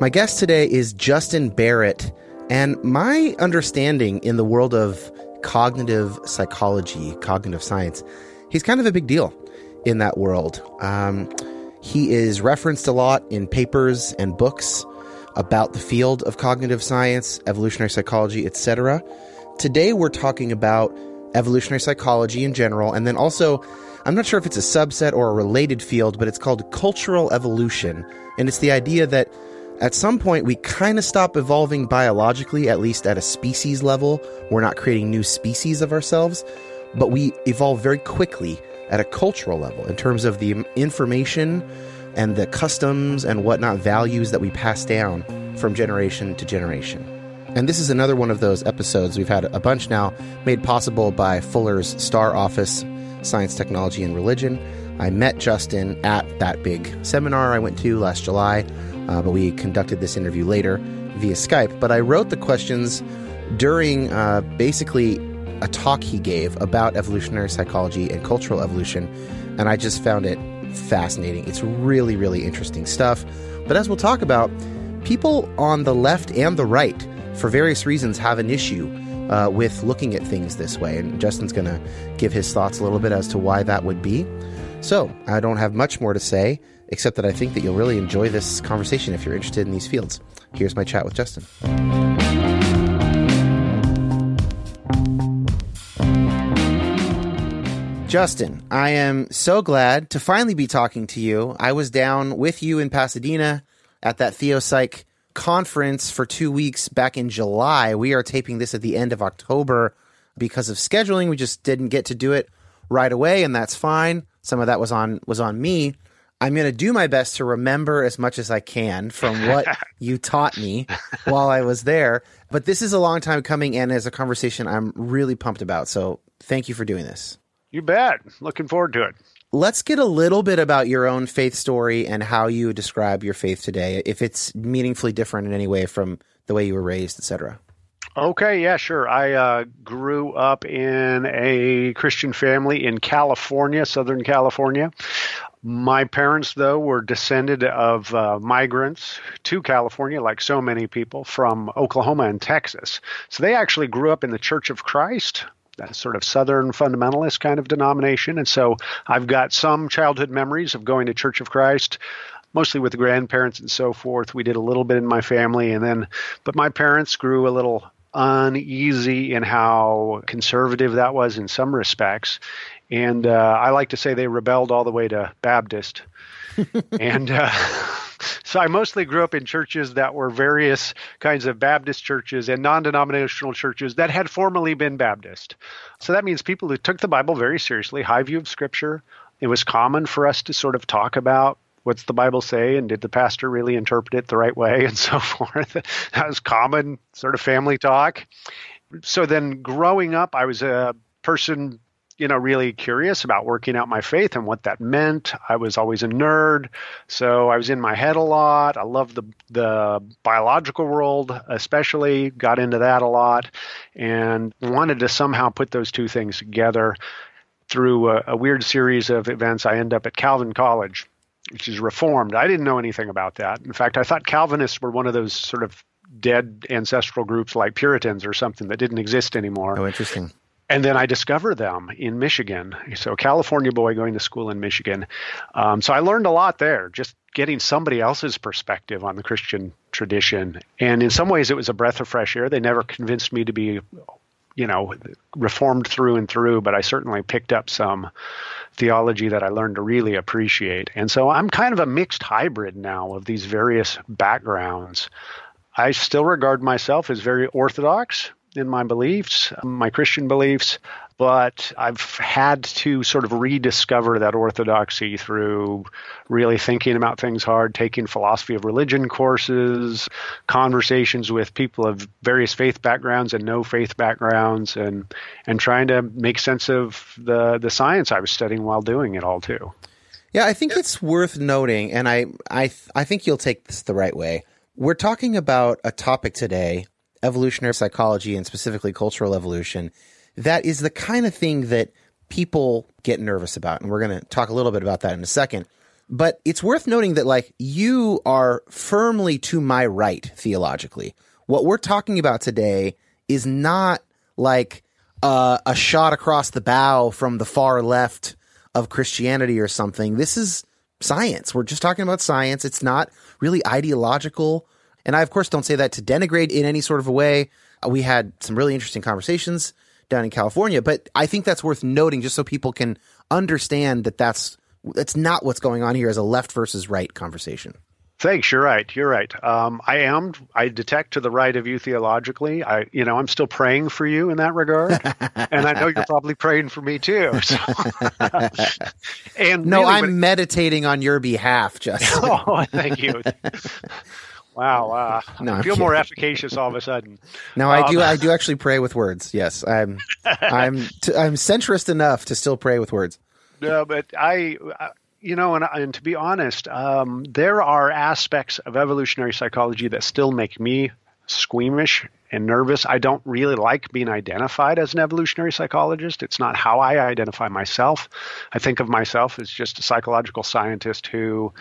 My guest today is Justin Barrett, and my understanding in the world of cognitive psychology, cognitive science, he's kind of a big deal in that world. Um, he is referenced a lot in papers and books about the field of cognitive science, evolutionary psychology, etc. Today we're talking about evolutionary psychology in general, and then also, I'm not sure if it's a subset or a related field, but it's called cultural evolution. And it's the idea that at some point, we kind of stop evolving biologically, at least at a species level. We're not creating new species of ourselves, but we evolve very quickly at a cultural level in terms of the information and the customs and whatnot values that we pass down from generation to generation. And this is another one of those episodes we've had a bunch now made possible by Fuller's Star Office, Science, Technology, and Religion. I met Justin at that big seminar I went to last July uh, but we conducted this interview later via Skype. But I wrote the questions during uh, basically a talk he gave about evolutionary psychology and cultural evolution, and I just found it fascinating. It's really, really interesting stuff. But as we'll talk about, people on the left and the right, for various reasons, have an issue uh, with looking at things this way. And Justin's going to give his thoughts a little bit as to why that would be. So I don't have much more to say except that I think that you'll really enjoy this conversation if you're interested in these fields. Here's my chat with Justin. Justin, I am so glad to finally be talking to you. I was down with you in Pasadena at that Theopsych conference for two weeks back in July. We are taping this at the end of October because of scheduling. We just didn't get to do it right away, and that's fine. Some of that was on was on me. I'm going to do my best to remember as much as I can from what you taught me while I was there. But this is a long time coming, and as a conversation I'm really pumped about. So thank you for doing this. You bet. Looking forward to it. Let's get a little bit about your own faith story and how you describe your faith today, if it's meaningfully different in any way from the way you were raised, etc. Okay, yeah, sure. I uh, grew up in a Christian family in California, Southern California. My parents, though, were descended of uh, migrants to California, like so many people, from Oklahoma and Texas. So they actually grew up in the Church of Christ, that sort of Southern fundamentalist kind of denomination. And so I've got some childhood memories of going to Church of Christ mostly with grandparents and so forth. We did a little bit in my family, and then, but my parents grew a little uneasy in how conservative that was in some respects. And uh, I like to say they rebelled all the way to Baptist. and uh, so I mostly grew up in churches that were various kinds of Baptist churches and non denominational churches that had formerly been Baptist. So that means people who took the Bible very seriously, high view of Scripture. It was common for us to sort of talk about what's the Bible say and did the pastor really interpret it the right way and so forth. that was common sort of family talk. So then growing up, I was a person you know, really curious about working out my faith and what that meant. I was always a nerd, so I was in my head a lot. I loved the the biological world, especially. Got into that a lot, and wanted to somehow put those two things together. Through a, a weird series of events, I end up at Calvin College, which is Reformed. I didn't know anything about that. In fact, I thought Calvinists were one of those sort of dead ancestral groups like Puritans or something that didn't exist anymore. Oh, interesting. And then I discovered them in Michigan. So, California boy going to school in Michigan. Um, so, I learned a lot there, just getting somebody else's perspective on the Christian tradition. And in some ways, it was a breath of fresh air. They never convinced me to be, you know, reformed through and through, but I certainly picked up some theology that I learned to really appreciate. And so, I'm kind of a mixed hybrid now of these various backgrounds. I still regard myself as very orthodox in my beliefs, my Christian beliefs, but I've had to sort of rediscover that orthodoxy through really thinking about things hard, taking philosophy of religion courses, conversations with people of various faith backgrounds and no faith backgrounds, and and trying to make sense of the the science I was studying while doing it all too. Yeah, I think it's worth noting, and I I I think you'll take this the right way. We're talking about a topic today evolutionary psychology and specifically cultural evolution, that is the kind of thing that people get nervous about. And we're going to talk a little bit about that in a second. But it's worth noting that, like, you are firmly to my right theologically. What we're talking about today is not like uh, a shot across the bow from the far left of Christianity or something. This is science. We're just talking about science. It's not really ideological and I, of course, don't say that to denigrate in any sort of a way. Uh, we had some really interesting conversations down in California, but I think that's worth noting just so people can understand that that's that's not what's going on here as a left versus right conversation. Thanks. You're right. You're right. Um, I am. I detect to the right of you theologically. I, you know, I'm still praying for you in that regard, and I know you're probably praying for me too. So. and no, really, I'm meditating on your behalf, Justin. oh, thank you. Wow, uh, no, I feel more efficacious all of a sudden. No, I um, do. I do actually pray with words. Yes, I'm. I'm. T- I'm centrist enough to still pray with words. No, but I. You know, and, and to be honest, um, there are aspects of evolutionary psychology that still make me squeamish and nervous. I don't really like being identified as an evolutionary psychologist. It's not how I identify myself. I think of myself as just a psychological scientist who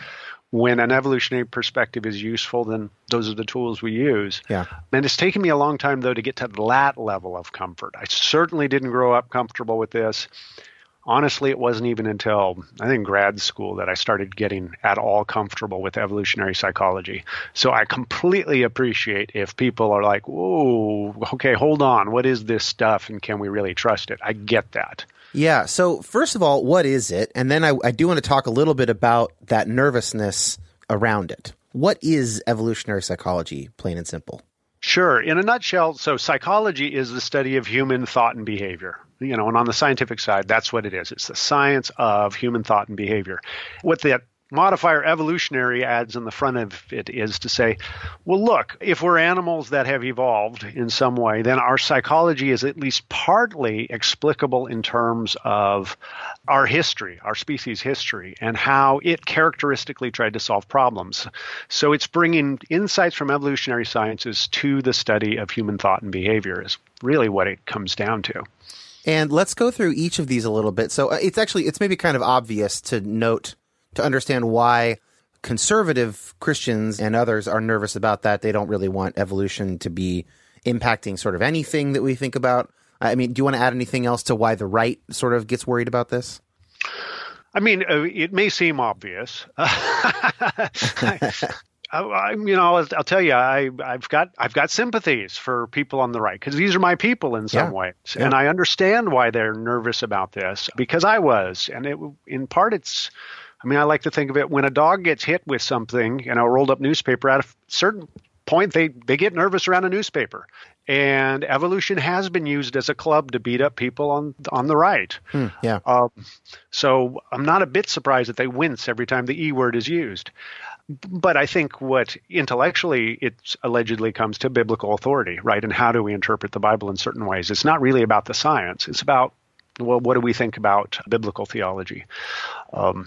when an evolutionary perspective is useful, then those are the tools we use. Yeah. And it's taken me a long time, though, to get to that level of comfort. I certainly didn't grow up comfortable with this. Honestly, it wasn't even until I think grad school that I started getting at all comfortable with evolutionary psychology. So I completely appreciate if people are like, whoa, okay, hold on, what is this stuff and can we really trust it? I get that. Yeah. So, first of all, what is it? And then I, I do want to talk a little bit about that nervousness around it. What is evolutionary psychology, plain and simple? Sure. In a nutshell, so psychology is the study of human thought and behavior. You know, and on the scientific side, that's what it is. It's the science of human thought and behavior. What that modifier evolutionary adds in the front of it is to say, well, look, if we're animals that have evolved in some way, then our psychology is at least partly explicable in terms of our history, our species history, and how it characteristically tried to solve problems. So it's bringing insights from evolutionary sciences to the study of human thought and behavior, is really what it comes down to. And let's go through each of these a little bit. So uh, it's actually it's maybe kind of obvious to note to understand why conservative Christians and others are nervous about that. They don't really want evolution to be impacting sort of anything that we think about. I mean, do you want to add anything else to why the right sort of gets worried about this? I mean, uh, it may seem obvious. I, I, you know, I'll, I'll, tell you, I, have got I've got sympathies for people on the right because these are my people in some yeah. ways, yeah. and I understand why they're nervous about this because I was, and it, in part, it's. I mean, I like to think of it when a dog gets hit with something, you know, a rolled up newspaper. At a certain point, they they get nervous around a newspaper, and evolution has been used as a club to beat up people on on the right. Hmm, yeah. Um, so I'm not a bit surprised that they wince every time the e word is used but I think what intellectually it allegedly comes to biblical authority, right? And how do we interpret the Bible in certain ways? It's not really about the science. It's about well, what do we think about biblical theology? Um,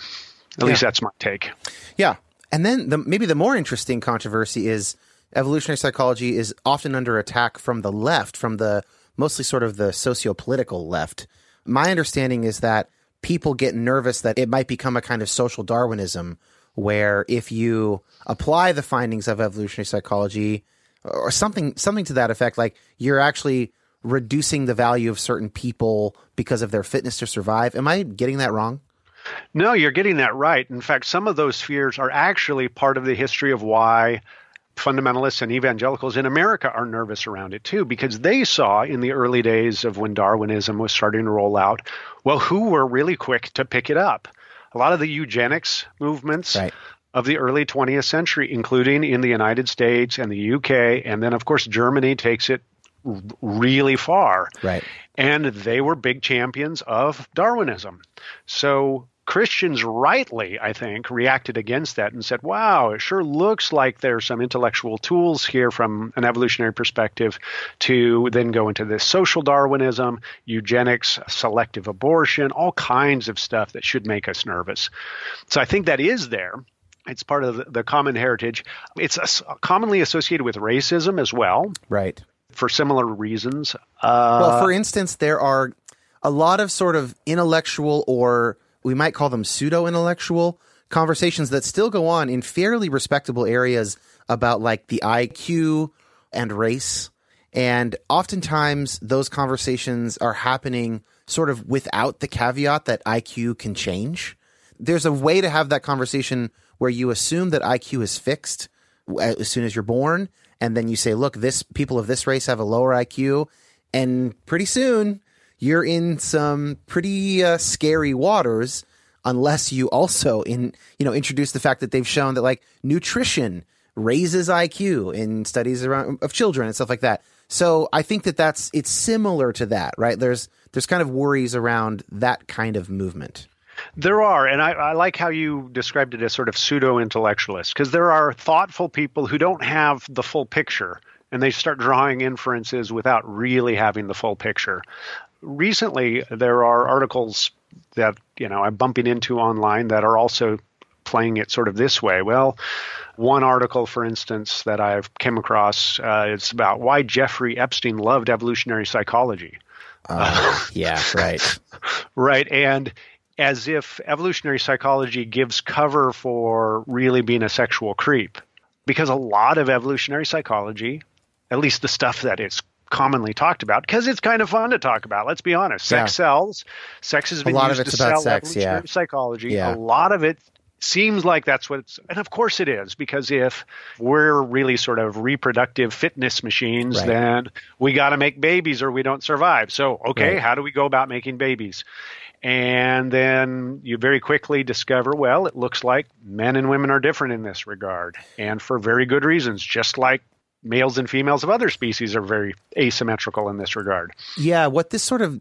at yeah. least that's my take. Yeah, and then the, maybe the more interesting controversy is evolutionary psychology is often under attack from the left, from the mostly sort of the socio-political left. My understanding is that people get nervous that it might become a kind of social Darwinism where if you apply the findings of evolutionary psychology or something something to that effect, like you're actually reducing the value of certain people because of their fitness to survive. Am I getting that wrong? No, you're getting that right. In fact, some of those fears are actually part of the history of why fundamentalists and evangelicals in America are nervous around it too, because they saw in the early days of when Darwinism was starting to roll out, well, who were really quick to pick it up? a lot of the eugenics movements right. of the early 20th century, including in the United States and the UK, and then of course Germany takes it really far. Right. And they were big champions of Darwinism. So Christians rightly, I think, reacted against that and said, wow, it sure looks like there's some intellectual tools here from an evolutionary perspective to then go into this social Darwinism, eugenics, selective abortion, all kinds of stuff that should make us nervous. So I think that is there. It's part of the common heritage. It's commonly associated with racism as well. Right. For similar reasons. Uh, well, for instance, there are a lot of sort of intellectual or we might call them pseudo intellectual conversations that still go on in fairly respectable areas about like the IQ and race. And oftentimes those conversations are happening sort of without the caveat that IQ can change. There's a way to have that conversation where you assume that IQ is fixed uh, as soon as you're born. And then you say, look, this people of this race have a lower IQ. And pretty soon you're in some pretty uh, scary waters unless you also in you know introduce the fact that they've shown that like nutrition raises IQ in studies around of children and stuff like that. So I think that that's it's similar to that, right? There's there's kind of worries around that kind of movement. There are, and I, I, like how you described it as sort of pseudo intellectualists, because there are thoughtful people who don't have the full picture and they start drawing inferences without really having the full picture recently there are articles that you know I'm bumping into online that are also playing it sort of this way. Well, one article, for instance, that I've came across uh, is about why Jeffrey Epstein loved evolutionary psychology. Uh, yeah, right, right, and as if evolutionary psychology gives cover for really being a sexual creep, because a lot of evolutionary psychology, at least the stuff that is commonly talked about because it's kind of fun to talk about. Let's be honest. Sex yeah. sells. Sex has been a lot used of it's to about sell sex. Yeah, psychology. Yeah. A lot of it seems like that's what it's, and of course it is because if we're really sort of reproductive fitness machines, right. then we got to make babies or we don't survive. So okay, right. how do we go about making babies? And then you very quickly discover, well, it looks like men and women are different in this regard, and for very good reasons, just like males and females of other species are very asymmetrical in this regard. Yeah, what this sort of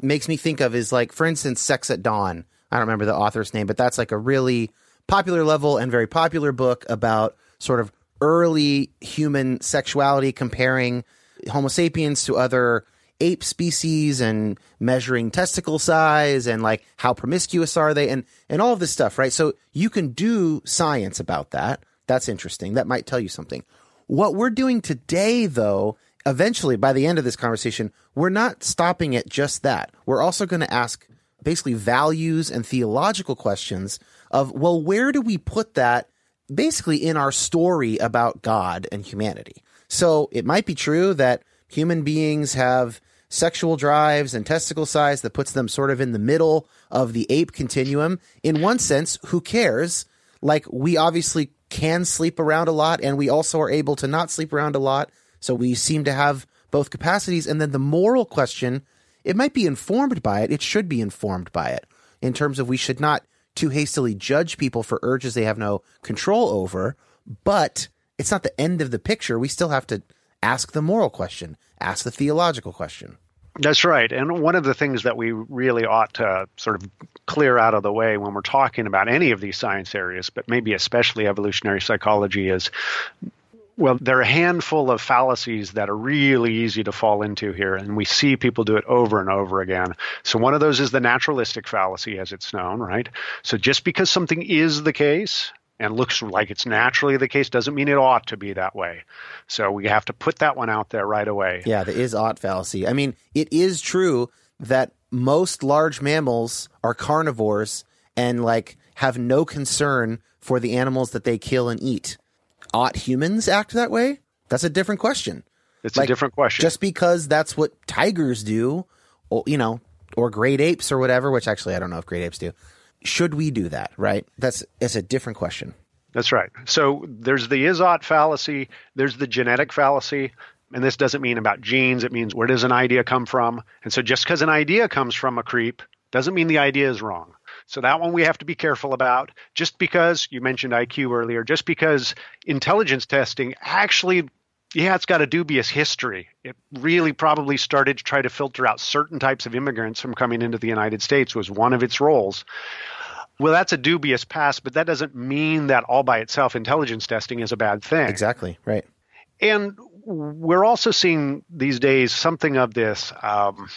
makes me think of is like, for instance, Sex at Dawn. I don't remember the author's name, but that's like a really popular level and very popular book about sort of early human sexuality, comparing Homo sapiens to other ape species and measuring testicle size and like how promiscuous are they and and all of this stuff, right? So you can do science about that. That's interesting. That might tell you something. What we're doing today, though, eventually by the end of this conversation, we're not stopping at just that. We're also going to ask basically values and theological questions of, well, where do we put that basically in our story about God and humanity? So it might be true that human beings have sexual drives and testicle size that puts them sort of in the middle of the ape continuum. In one sense, who cares? Like, we obviously can sleep around a lot and we also are able to not sleep around a lot. So we seem to have both capacities. And then the moral question, it might be informed by it. It should be informed by it in terms of we should not too hastily judge people for urges they have no control over. But it's not the end of the picture. We still have to ask the moral question, ask the theological question. That's right. And one of the things that we really ought to sort of clear out of the way when we're talking about any of these science areas, but maybe especially evolutionary psychology, is well, there are a handful of fallacies that are really easy to fall into here, and we see people do it over and over again. So, one of those is the naturalistic fallacy, as it's known, right? So, just because something is the case and looks like it's naturally the case doesn't mean it ought to be that way. So we have to put that one out there right away. Yeah, the is ought fallacy. I mean, it is true that most large mammals are carnivores and like have no concern for the animals that they kill and eat. Ought humans act that way? That's a different question. It's like, a different question. Just because that's what tigers do, or, you know, or great apes or whatever, which actually I don't know if great apes do should we do that? Right? That's it's a different question. That's right. So there's the is ought fallacy. There's the genetic fallacy. And this doesn't mean about genes. It means where does an idea come from? And so just because an idea comes from a creep doesn't mean the idea is wrong. So that one we have to be careful about. Just because you mentioned IQ earlier, just because intelligence testing actually yeah, it's got a dubious history. It really probably started to try to filter out certain types of immigrants from coming into the United States was one of its roles. Well, that's a dubious past, but that doesn't mean that all by itself intelligence testing is a bad thing. Exactly, right. And we're also seeing these days something of this um,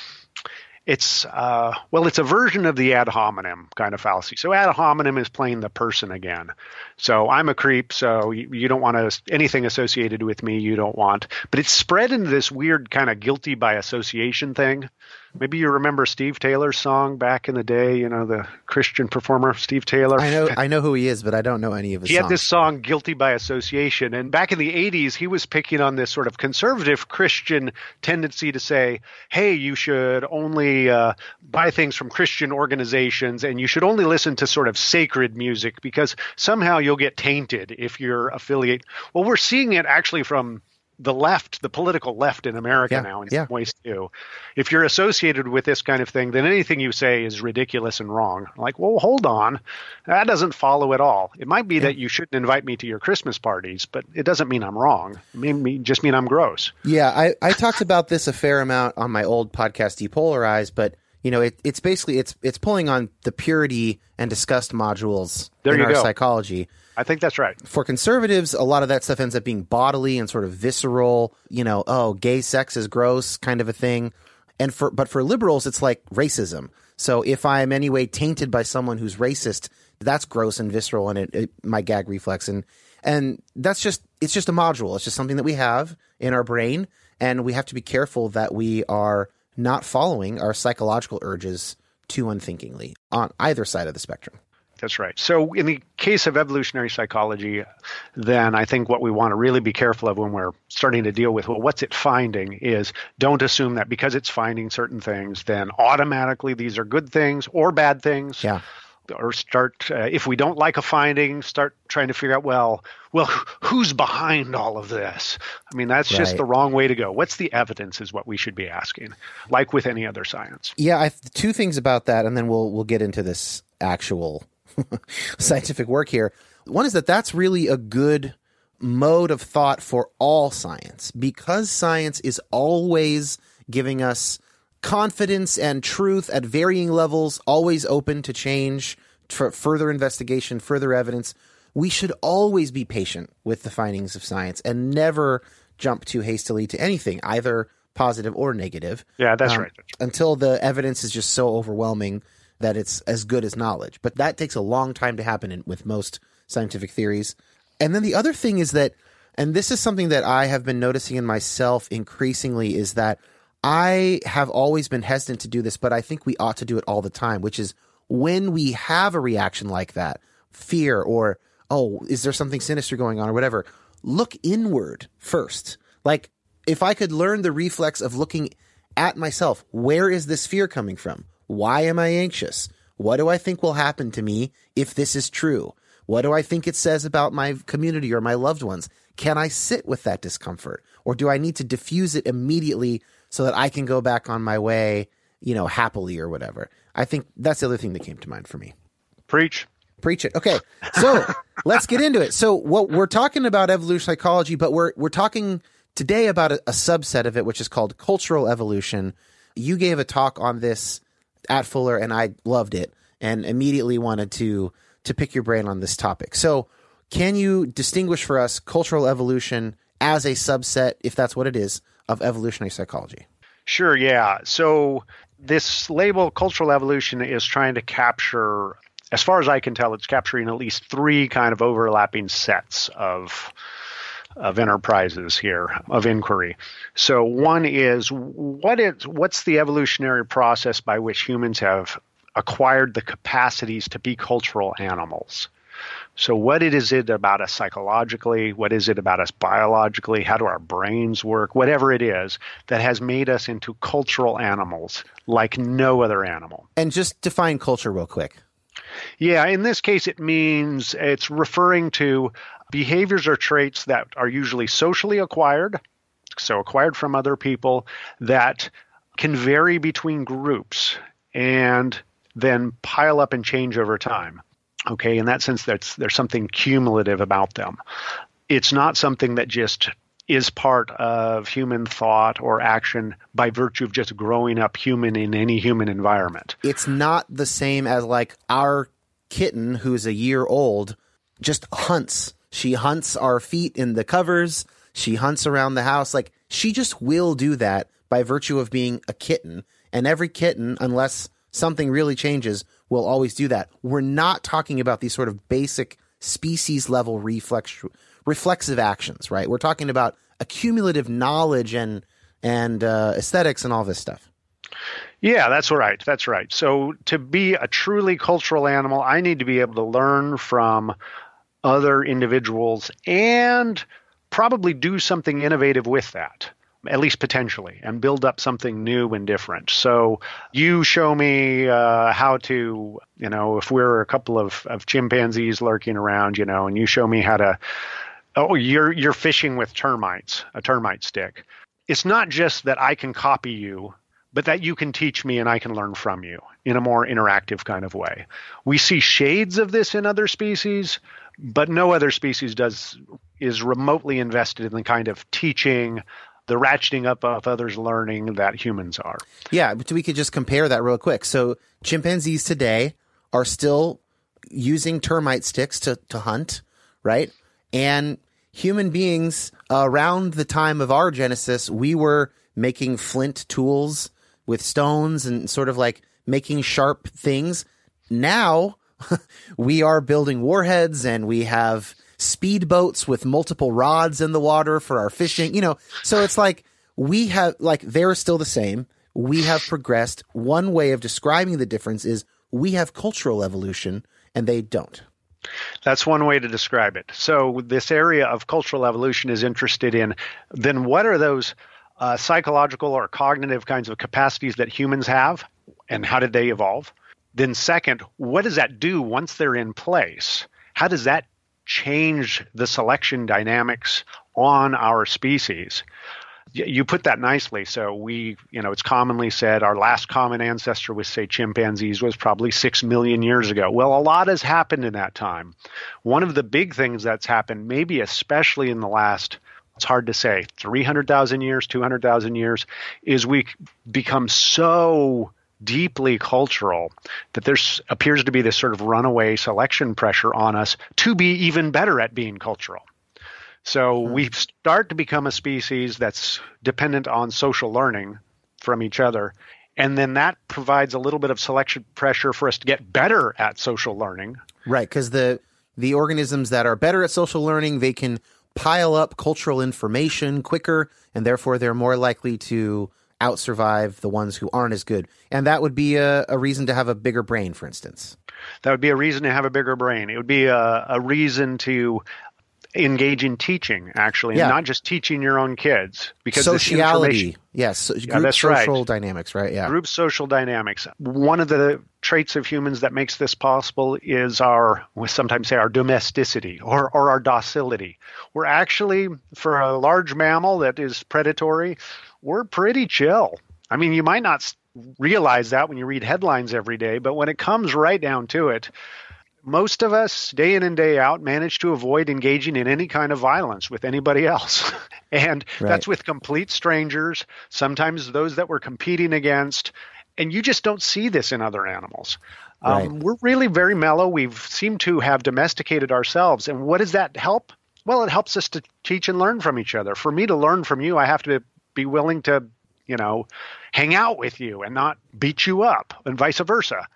it's uh, well, it's a version of the ad hominem kind of fallacy. So ad hominem is playing the person again. So I'm a creep, so you, you don't want to anything associated with me. You don't want, but it's spread into this weird kind of guilty by association thing. Maybe you remember Steve Taylor's song back in the day. You know the Christian performer Steve Taylor. I know, I know who he is, but I don't know any of his. Songs. He songs. had this song "Guilty by Association," and back in the '80s, he was picking on this sort of conservative Christian tendency to say, "Hey, you should only uh, buy things from Christian organizations, and you should only listen to sort of sacred music because somehow you'll get tainted if you're affiliate." Well, we're seeing it actually from the left, the political left in America yeah, now in yeah. some ways too. If you're associated with this kind of thing, then anything you say is ridiculous and wrong. Like, well, hold on, that doesn't follow at all. It might be yeah. that you shouldn't invite me to your Christmas parties, but it doesn't mean I'm wrong. It may just mean I'm gross. Yeah, I, I talked about this a fair amount on my old podcast, Depolarize, but you know, it, it's basically it's it's pulling on the purity and disgust modules there in our go. psychology. I think that's right. For conservatives, a lot of that stuff ends up being bodily and sort of visceral, you know, oh, gay sex is gross kind of a thing. And for but for liberals, it's like racism. So if I am anyway tainted by someone who's racist, that's gross and visceral and it, it my gag reflex and and that's just it's just a module. It's just something that we have in our brain and we have to be careful that we are not following our psychological urges too unthinkingly on either side of the spectrum. That's right. So, in the case of evolutionary psychology, then I think what we want to really be careful of when we're starting to deal with, well, what's it finding is don't assume that because it's finding certain things, then automatically these are good things or bad things. Yeah. Or start, uh, if we don't like a finding, start trying to figure out, well, well, who's behind all of this? I mean, that's right. just the wrong way to go. What's the evidence is what we should be asking, like with any other science. Yeah, I have two things about that, and then we'll we'll get into this actual scientific work here. One is that that's really a good mode of thought for all science because science is always giving us confidence and truth at varying levels, always open to change, for further investigation, further evidence. We should always be patient with the findings of science and never jump too hastily to anything, either positive or negative. Yeah, that's um, right. Until the evidence is just so overwhelming that it's as good as knowledge. But that takes a long time to happen in, with most scientific theories. And then the other thing is that, and this is something that I have been noticing in myself increasingly, is that I have always been hesitant to do this, but I think we ought to do it all the time, which is when we have a reaction like that, fear or, oh, is there something sinister going on or whatever, look inward first. Like, if I could learn the reflex of looking at myself, where is this fear coming from? Why am I anxious? What do I think will happen to me if this is true? What do I think it says about my community or my loved ones? Can I sit with that discomfort? Or do I need to diffuse it immediately so that I can go back on my way, you know, happily or whatever? I think that's the other thing that came to mind for me. Preach. Preach it. Okay. So let's get into it. So what we're talking about evolution psychology, but we're we're talking today about a, a subset of it, which is called cultural evolution. You gave a talk on this at Fuller and I loved it and immediately wanted to to pick your brain on this topic. So can you distinguish for us cultural evolution as a subset, if that's what it is, of evolutionary psychology? Sure, yeah. So this label, cultural evolution, is trying to capture, as far as I can tell, it's capturing at least three kind of overlapping sets of of enterprises here of inquiry. So one is what is what's the evolutionary process by which humans have acquired the capacities to be cultural animals? So, what is it about us psychologically? What is it about us biologically? How do our brains work? Whatever it is that has made us into cultural animals like no other animal. And just define culture real quick. Yeah, in this case, it means it's referring to behaviors or traits that are usually socially acquired, so acquired from other people, that can vary between groups and then pile up and change over time. Okay, in that sense, there's, there's something cumulative about them. It's not something that just is part of human thought or action by virtue of just growing up human in any human environment. It's not the same as like our kitten who's a year old just hunts. She hunts our feet in the covers. She hunts around the house. Like she just will do that by virtue of being a kitten. And every kitten, unless something really changes, will always do that. We're not talking about these sort of basic species level reflex reflexive actions, right? We're talking about accumulative knowledge and and uh, aesthetics and all this stuff. Yeah, that's right. That's right. So to be a truly cultural animal, I need to be able to learn from other individuals and probably do something innovative with that at least potentially, and build up something new and different. So you show me uh, how to, you know, if we're a couple of, of chimpanzees lurking around, you know, and you show me how to, oh, you're you're fishing with termites, a termite stick. It's not just that I can copy you, but that you can teach me and I can learn from you in a more interactive kind of way. We see shades of this in other species, but no other species does is remotely invested in the kind of teaching the ratcheting up of others learning that humans are. Yeah, but we could just compare that real quick. So chimpanzees today are still using termite sticks to, to hunt, right? And human beings around the time of our genesis, we were making flint tools with stones and sort of like making sharp things. Now we are building warheads and we have speedboats with multiple rods in the water for our fishing, you know. So it's like we have like they're still the same. We have progressed. One way of describing the difference is we have cultural evolution and they don't. That's one way to describe it. So this area of cultural evolution is interested in then what are those uh, psychological or cognitive kinds of capacities that humans have and how did they evolve? Then second, what does that do once they're in place? How does that change the selection dynamics on our species. You put that nicely. So we, you know, it's commonly said our last common ancestor with, say, chimpanzees was probably six million years ago. Well, a lot has happened in that time. One of the big things that's happened, maybe especially in the last it's hard to say 300,000 years, 200,000 years, is we become so deeply cultural that there appears to be this sort of runaway selection pressure on us to be even better at being cultural. So hmm. we start to become a species that's dependent on social learning from each other. And then that provides a little bit of selection pressure for us to get better at social learning. Right, because the the organisms that are better at social learning, they can pile up cultural information quicker, and therefore they're more likely to out survive the ones who aren't as good. And that would be a, a reason to have a bigger brain, for instance. That would be a reason to have a bigger brain. It would be a, a reason to engage in teaching, actually, Yeah. and not just teaching your own kids. Because Sociality. Yes. so- group that's right. social dynamics, right? Yeah. group social dynamics. One of the traits of humans that makes this possible is our, we sometimes say our domesticity or, or our docility. We're actually, for a large mammal that is predatory, we're pretty chill. I mean, you might not realize that when you read headlines every day, but when it comes right down to it, most of us, day in and day out, manage to avoid engaging in any kind of violence with anybody else. and Right. that's with complete strangers, sometimes those that we're competing against. And you just don't see this in other animals. Right. Um, we're really very mellow. We've seemed to have domesticated ourselves. And what does that help? Well, it helps us to teach and learn from each other. For me to learn from you, I have to be willing to, you know, hang out with you and not beat you up, and vice versa.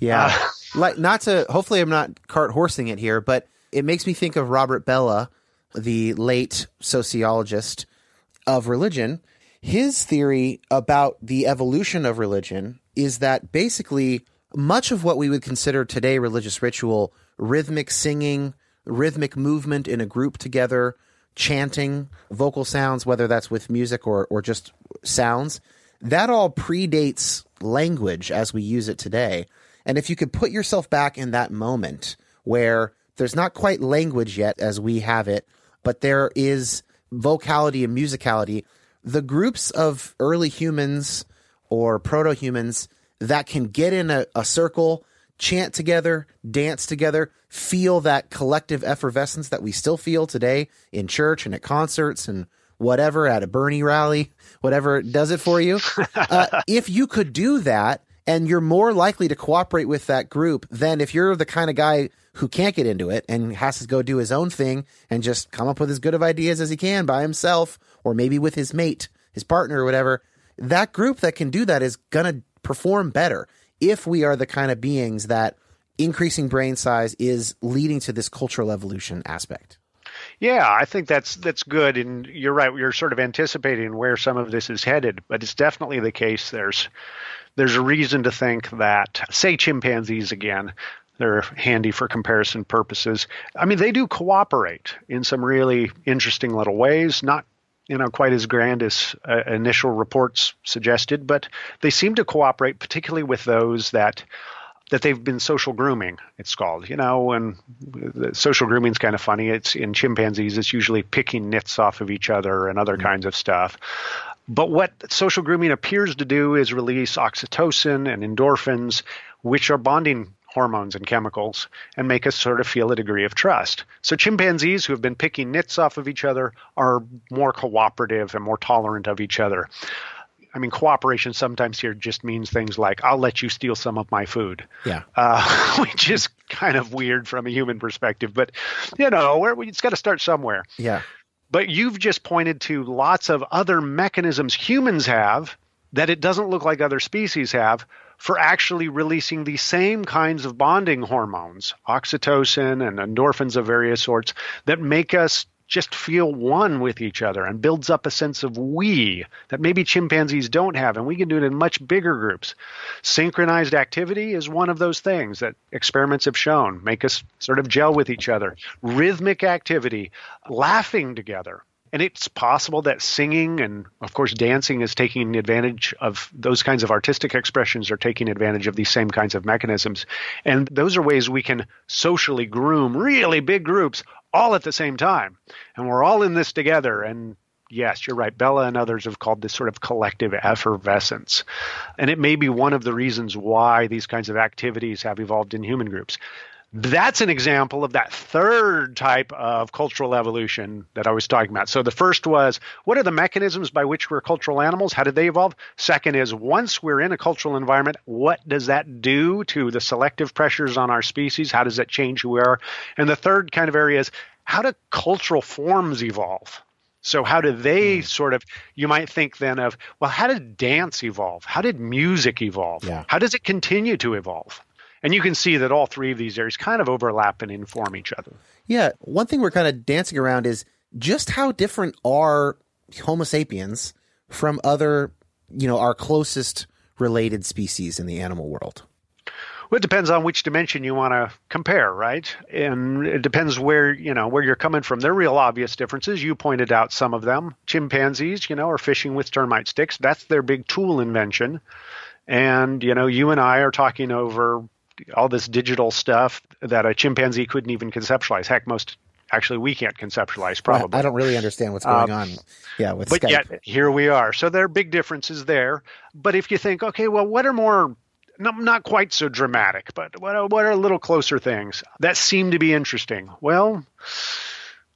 Yeah. Uh, like not to hopefully I'm not cart horsing it here, but it makes me think of Robert Bellah, the late sociologist of religion. His theory about the evolution of religion is that basically much of what we would consider today religious ritual, rhythmic singing, rhythmic movement in a group together, chanting, vocal sounds, whether that's with music or, or just sounds, that all predates language as we use it today. And if you could put yourself back in that moment where there's not quite language yet as we have it, but there is vocality and musicality, the groups of early humans or proto humans that can get in a, a circle, chant together, dance together, feel that collective effervescence that we still feel today in church and at concerts and whatever at a Bernie rally, whatever does it for you. uh, if you could do that, and you're more likely to cooperate with that group than if you're the kind of guy who can't get into it and has to go do his own thing and just come up with as good of ideas as he can by himself or maybe with his mate, his partner or whatever. That group that can do that is going to perform better if we are the kind of beings that increasing brain size is leading to this cultural evolution aspect. Yeah, I think that's that's good, and you're right. You're sort of anticipating where some of this is headed, but it's definitely the case. There's there's a reason to think that, say, chimpanzees again, they're handy for comparison purposes. I mean, they do cooperate in some really interesting little ways. Not you know quite as grand as uh, initial reports suggested, but they seem to cooperate, particularly with those that that they've been social grooming. It's called, you know, and social grooming is kind of funny. It's in chimpanzees. It's usually picking nits off of each other and other kinds of stuff. But what social grooming appears to do is release oxytocin and endorphins, which are bonding hormones and chemicals, and make us sort of feel a degree of trust. So chimpanzees who have been picking nits off of each other are more cooperative and more tolerant of each other. I mean, cooperation sometimes here just means things like, I'll let you steal some of my food. Yeah. Uh, which is kind of weird from a human perspective, but you know, it's got to start somewhere. Yeah. But you've just pointed to lots of other mechanisms humans have that it doesn't look like other species have for actually releasing the same kinds of bonding hormones, oxytocin and endorphins of various sorts, that make us just feel one with each other and builds up a sense of we that maybe chimpanzees don't have. And we can do it in much bigger groups. Synchronized activity is one of those things that experiments have shown make us sort of gel with each other. Rhythmic activity, laughing together. And it's possible that singing and, of course, dancing is taking advantage of those kinds of artistic expressions, are taking advantage of these same kinds of mechanisms. And those are ways we can socially groom really big groups all at the same time. And we're all in this together. And yes, you're right. Bellah and others have called this sort of collective effervescence. And it may be one of the reasons why these kinds of activities have evolved in human groups. That's an example of that third type of cultural evolution that I was talking about. So the first was what are the mechanisms by which we're cultural animals? How did they evolve? Second is once we're in a cultural environment, what does that do to the selective pressures on our species? How does that change who we are? And the third kind of area is how do cultural forms evolve? So how do they Hmm. sort of you might think then of, well, how did dance evolve? How did music evolve? Yeah. How does it continue to evolve? And you can see that all three of these areas kind of overlap and inform each other. Yeah, one thing we're kind of dancing around is just how different are Homo sapiens from other, you know, our closest related species in the animal world. Well, it depends on which dimension you want to compare, right? And it depends where you know where you're coming from. There are real obvious differences. You pointed out some of them. Chimpanzees, you know, are fishing with termite sticks. That's their big tool invention. And you know, you and I are talking over all this digital stuff that a chimpanzee couldn't even conceptualize. Heck, most actually we can't conceptualize probably. I don't really understand what's going um, on. Yeah, with but Skype. yet here we are. So there are big differences there. But if you think, okay, well, what are more not, not quite so dramatic, but what are, what are little closer things that seem to be interesting? Well,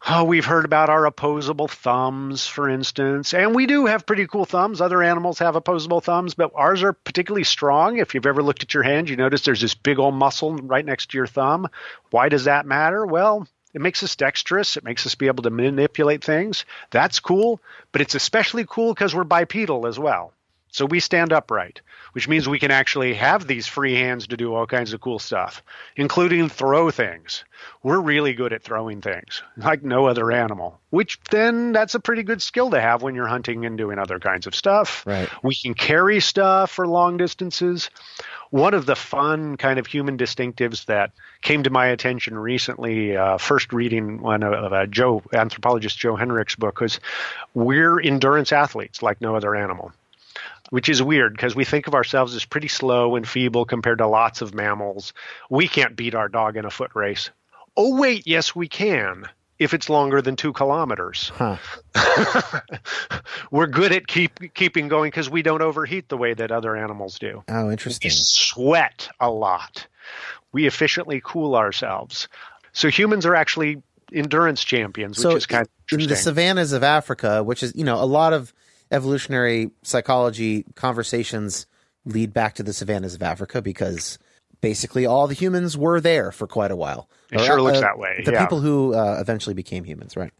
oh, we've heard about our opposable thumbs, for instance, and we do have pretty cool thumbs. Other animals have opposable thumbs, but ours are particularly strong. If you've ever looked at your hand, you notice there's this big old muscle right next to your thumb. Why does that matter? Well, it makes us dexterous. It makes us be able to manipulate things. That's cool, but it's especially cool because we're bipedal as well. So we stand upright, which means we can actually have these free hands to do all kinds of cool stuff, including throw things. We're really good at throwing things, like no other animal, which then that's a pretty good skill to have when you're hunting and doing other kinds of stuff. Right. We can carry stuff for long distances. One of the fun kind of human distinctives that came to my attention recently, uh, first reading one of uh, Joe, anthropologist Joe Henrich's book, was we're endurance athletes like no other animal which is weird because we think of ourselves as pretty slow and feeble compared to lots of mammals. We can't beat our dog in a foot race. Oh, wait, yes, we can if it's longer than two kilometers. Huh. We're good at keep keeping going because we don't overheat the way that other animals do. Oh, interesting. We sweat a lot. We efficiently cool ourselves. So humans are actually endurance champions, so is kind of in the savannas of Africa, which is you know a lot of evolutionary psychology conversations lead back to the savannas of Africa because basically all the humans were there for quite a while. It or, sure looks uh, that way. The yeah. people who uh, eventually became humans, right?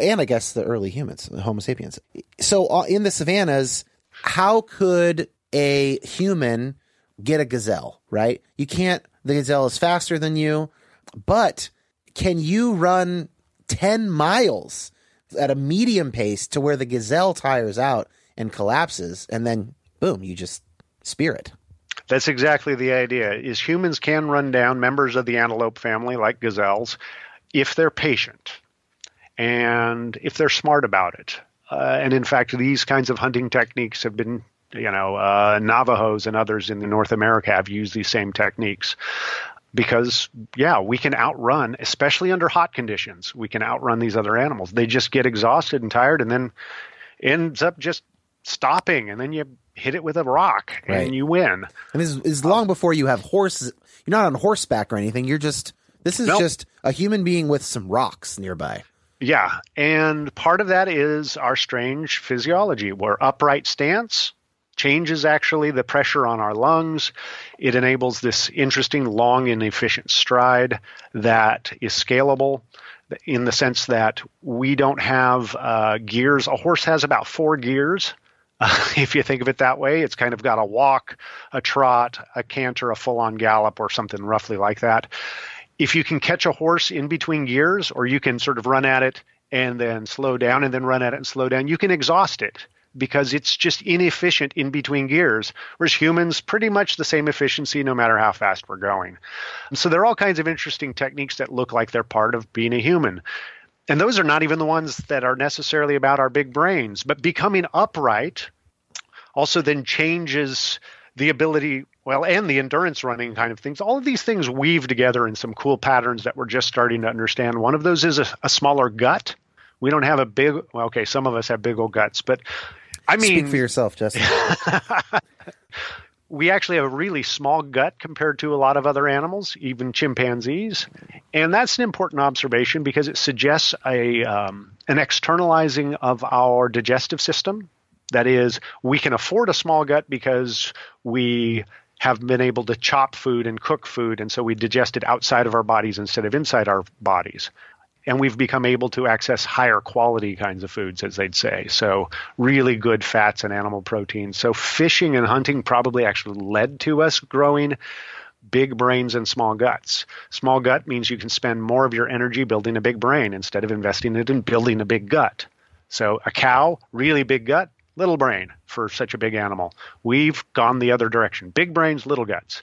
And I guess the early humans, the Homo sapiens. So uh, in the savannas, how could a human get a gazelle, right? You can't, the gazelle is faster than you, but can you run 10 miles at a medium pace to where the gazelle tires out and collapses, and then boom, you just spear it. That's exactly the idea. Is humans can run down members of the antelope family like gazelles if they're patient and if they're smart about it. Uh, and in fact, these kinds of hunting techniques have been you know, uh, Navajos and others in North America have used these same techniques because yeah we can outrun especially under hot conditions we can outrun these other animals. They just get exhausted and tired and then ends up just stopping and then you hit it with a rock and you win. And this is long before you have horses you're not on horseback or anything you're just this is nope. just a human being with some rocks nearby. Yeah and part of that is our strange physiology. Where upright stance changes actually the pressure on our lungs. It enables this interesting long and efficient stride that is scalable in the sense that we don't have uh, gears. A horse has about four gears. If you think of it that way, it's kind of got a walk, a trot, a canter, a full on gallop, or something roughly like that. If you can catch a horse in between gears, or you can sort of run at it and then slow down and then run at it and slow down, you can exhaust it because it's just inefficient in between gears, whereas humans pretty much the same efficiency no matter how fast we're going. And so there are all kinds of interesting techniques that look like they're part of being a human. And those are not even the ones that are necessarily about our big brains, but becoming upright also then changes the ability well and the endurance running kind of things all of these things weave together in some cool patterns that we're just starting to understand one of those is a, a smaller gut we don't have a big well okay some of us have big old guts but I mean, speak for yourself, Justin. we actually have a really small gut compared to a lot of other animals, even chimpanzees, and that's an important observation because it suggests a um, an externalizing of our digestive system. That is, we can afford a small gut because we have been able to chop food and cook food, and so we digest it outside of our bodies instead of inside our bodies and we've become able to access higher quality kinds of foods, as they'd say. So, really good fats and animal proteins. So, fishing and hunting probably actually led to us growing big brains and small guts. Small gut means you can spend more of your energy building a big brain instead of investing it in building a big gut. So, a cow, really big gut, little brain for such a big animal. We've gone the other direction big brains, little guts.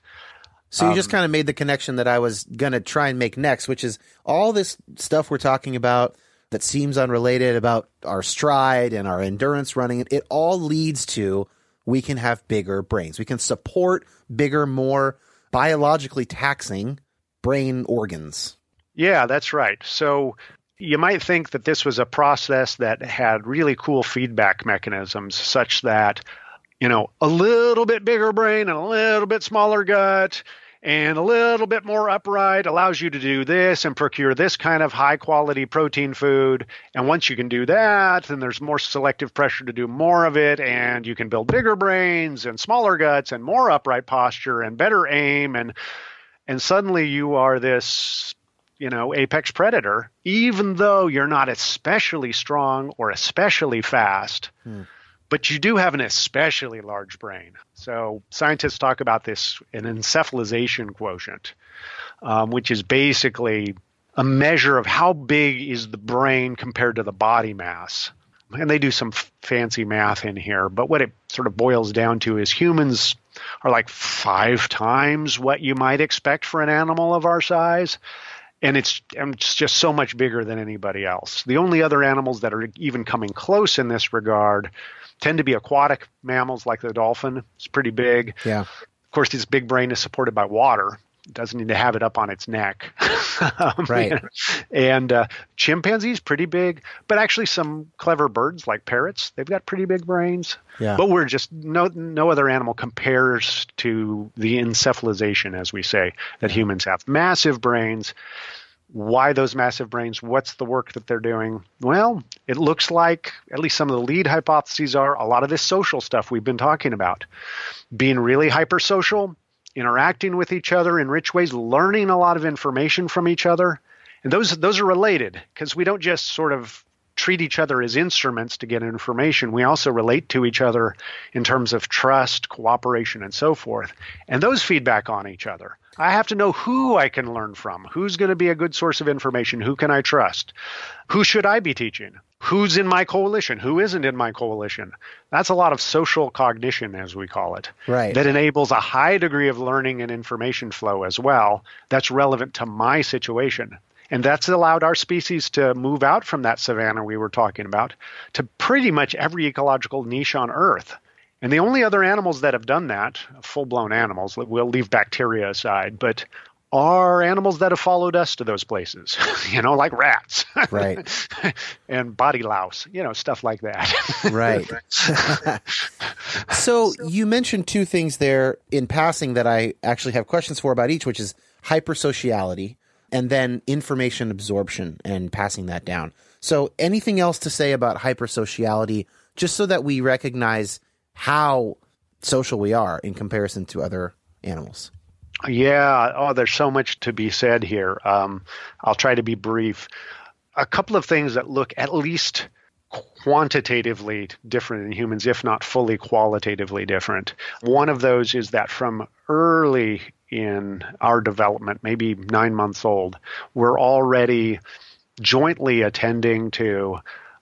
So you just um, kind of made the connection that I was going to try and make next, which is all this stuff we're talking about that seems unrelated about our stride and our endurance running. It all leads to we can have bigger brains. We can support bigger, more biologically taxing brain organs. Yeah, that's right. So you might think that this was a process that had really cool feedback mechanisms such that you know, a little bit bigger brain and a little bit smaller gut and a little bit more upright allows you to do this and procure this kind of high quality protein food. And once you can do that, then there's more selective pressure to do more of it, and you can build bigger brains and smaller guts and more upright posture and better aim. And and suddenly you are this you know apex predator even though you're not especially strong or especially fast. Hmm but you do have an especially large brain. So scientists talk about this an encephalization quotient, um, which is basically a measure of how big is the brain compared to the body mass. And they do some f- fancy math in here, but what it sort of boils down to is humans are like five times what you might expect for an animal of our size and it's, it's just so much bigger than anybody else. The only other animals that are even coming close in this regard tend to be aquatic mammals like the dolphin. It's pretty big. Yeah. Of course, its big brain is supported by water. It doesn't need to have it up on its neck. um, right. And uh, chimpanzees pretty big, but actually some clever birds like parrots, they've got pretty big brains. Yeah. But we're just no no other animal compares to the encephalization, as we say, that humans have. Massive brains why those massive brains, what's the work that they're doing? Well, it looks like, at least some of the lead hypotheses are a lot of this social stuff we've been talking about. Being really hypersocial, interacting with each other in rich ways, learning a lot of information from each other. And those those are related because we don't just sort of treat each other as instruments to get information. We also relate to each other in terms of trust, cooperation, and so forth. And those feedback on each other. I have to know who I can learn from. Who's going to be a good source of information? Who can I trust? Who should I be teaching? Who's in my coalition? Who isn't in my coalition? That's a lot of social cognition, as we call it. Right. That enables a high degree of learning and information flow as well. That's relevant to my situation. And that's allowed our species to move out from that savanna we were talking about to pretty much every ecological niche on Earth. And the only other animals that have done that, full blown animals, we'll leave bacteria aside, but are animals that have followed us to those places, you know, like rats. Right. and body louse, you know, stuff like that. right. so you mentioned two things there in passing that I actually have questions for about each, which is hypersociality and then information absorption and passing that down. So anything else to say about hypersociality, just so that we recognize how social we are in comparison to other animals. Yeah. Oh, there's so much to be said here. Um, I'll try to be brief. A couple of things that look at least quantitatively different in humans, if not fully qualitatively different. One of those is that from early in our development, maybe nine months old, we're already jointly attending to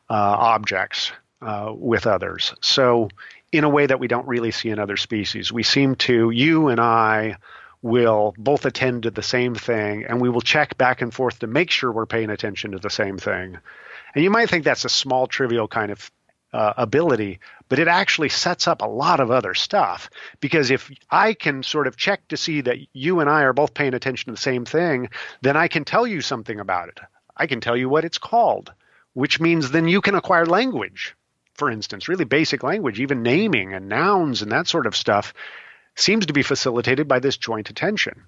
uh, objects uh, with others. So in a way that we don't really see in other species. We seem to, you and I, will both attend to the same thing and we will check back and forth to make sure we're paying attention to the same thing. And you might think that's a small, trivial kind of uh, ability, but it actually sets up a lot of other stuff. Because if I can sort of check to see that you and I are both paying attention to the same thing, then I can tell you something about it. I can tell you what it's called, which means then you can acquire language for instance, really basic language, even naming and nouns and that sort of stuff, seems to be facilitated by this joint attention.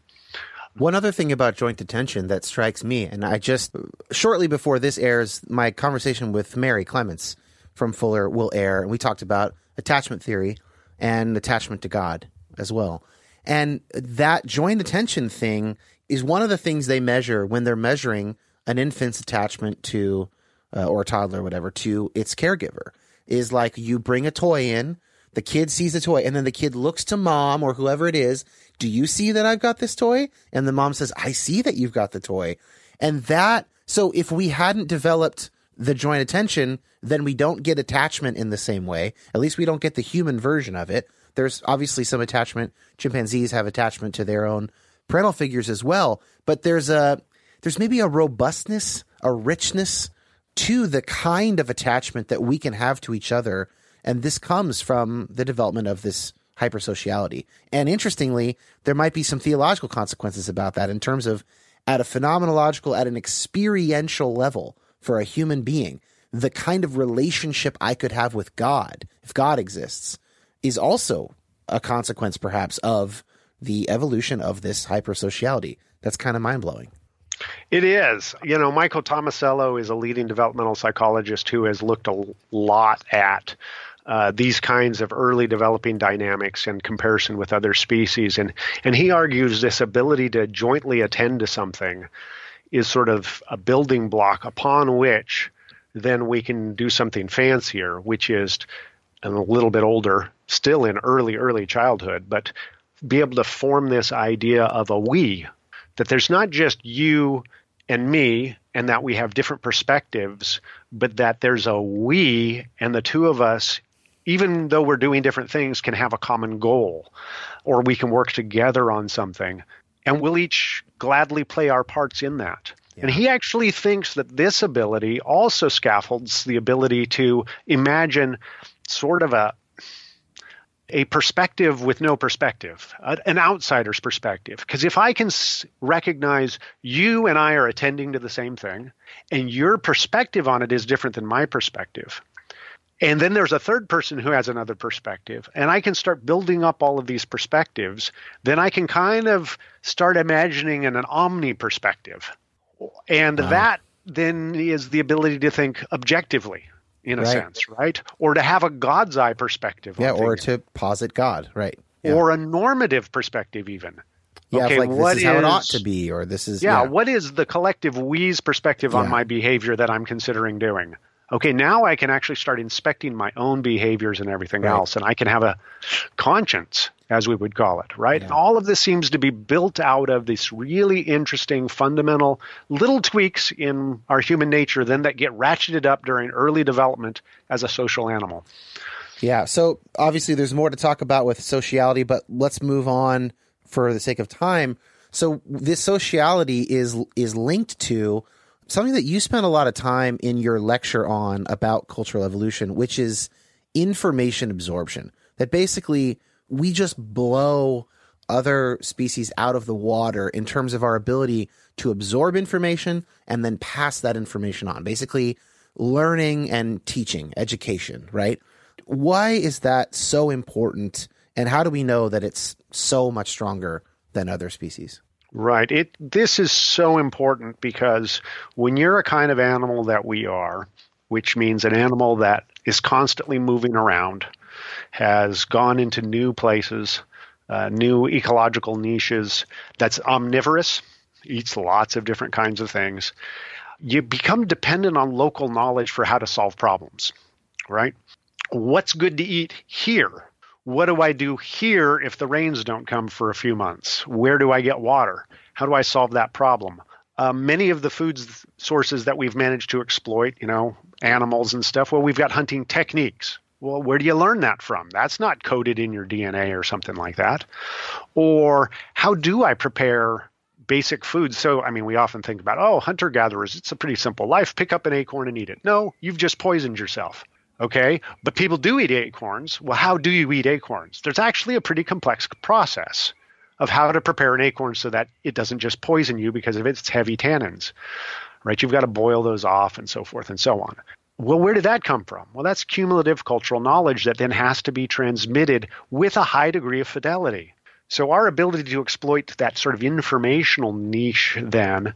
One other thing about joint attention that strikes me, and I just shortly before this airs, my conversation with Mary Clements from Fuller will air, and we talked about attachment theory and attachment to God as well. And that joint attention thing is one of the things they measure when they're measuring an infant's attachment to, uh, or a toddler, or whatever, to its caregiver is like you bring a toy in, the kid sees the toy, and then the kid looks to mom or whoever it is. Do you see that I've got this toy? And the mom says, I see that you've got the toy. And that, so if we hadn't developed the joint attention, then we don't get attachment in the same way. At least we don't get the human version of it. There's obviously some attachment. Chimpanzees have attachment to their own parental figures as well. But there's a there's maybe a robustness, a richness to the kind of attachment that we can have to each other, and this comes from the development of this hypersociality. And interestingly, there might be some theological consequences about that in terms of at a phenomenological, at an experiential level for a human being, the kind of relationship I could have with God, if God exists, is also a consequence perhaps of the evolution of this hypersociality. That's kind of mind blowing. It is. You know, Michael Tomasello is a leading developmental psychologist who has looked a lot at uh, these kinds of early developing dynamics in comparison with other species. And, and he argues this ability to jointly attend to something is sort of a building block upon which then we can do something fancier, which is a little bit older, still in early, early childhood, but be able to form this idea of a we, that there's not just you and me, and that we have different perspectives, but that there's a we, and the two of us, even though we're doing different things, can have a common goal, or we can work together on something, and we'll each gladly play our parts in that. Yeah. And he actually thinks that this ability also scaffolds the ability to imagine sort of a a perspective with no perspective, an outsider's perspective. Because if I can recognize you and I are attending to the same thing, and your perspective on it is different than my perspective, and then there's a third person who has another perspective, and I can start building up all of these perspectives, then I can kind of start imagining in an omni perspective. And wow. that then is the ability to think objectively in a right. sense, right? Or to have a God's eye perspective. Yeah, or to posit God, right? Yeah. Or a normative perspective, even. Yeah, okay, like this is, is, how it ought to be, or this is. Yeah, yeah. what is the collective we's perspective yeah. on my behavior that I'm considering doing? Okay, now I can actually start inspecting my own behaviors and everything right. else, and I can have a conscience as we would call it, right? Yeah. All of this seems to be built out of this really interesting, fundamental little tweaks in our human nature, then that get ratcheted up during early development as a social animal. Yeah. So obviously, there's more to talk about with sociality, but let's move on for the sake of time. So this sociality is is linked to something that you spent a lot of time in your lecture on about cultural evolution, which is information absorption. That basically we just blow other species out of the water in terms of our ability to absorb information and then pass that information on. Basically, learning and teaching, education, right? Why is that so important? And how do we know that it's so much stronger than other species? Right. It this is so important because when you're a kind of animal that we are, which means an animal that is constantly moving around, has gone into new places, uh, new ecological niches, that's omnivorous, eats lots of different kinds of things. You become dependent on local knowledge for how to solve problems, right? What's good to eat here? What do I do here if the rains don't come for a few months? Where do I get water? How do I solve that problem? Uh, many of the food sources that we've managed to exploit, you know, animals and stuff, well, we've got hunting techniques. Well, where do you learn that from? That's not coded in your DNA or something like that. Or how do I prepare basic foods? So, I mean, we often think about, oh, hunter gatherers, it's a pretty simple life. Pick up an acorn and eat it. No, you've just poisoned yourself. Okay. But people do eat acorns. Well, how do you eat acorns? There's actually a pretty complex process of how to prepare an acorn so that it doesn't just poison you because of its heavy tannins right? You've got to boil those off and so forth and so on. Well, where did that come from? Well, that's cumulative cultural knowledge that then has to be transmitted with a high degree of fidelity. So, our ability to exploit that sort of informational niche then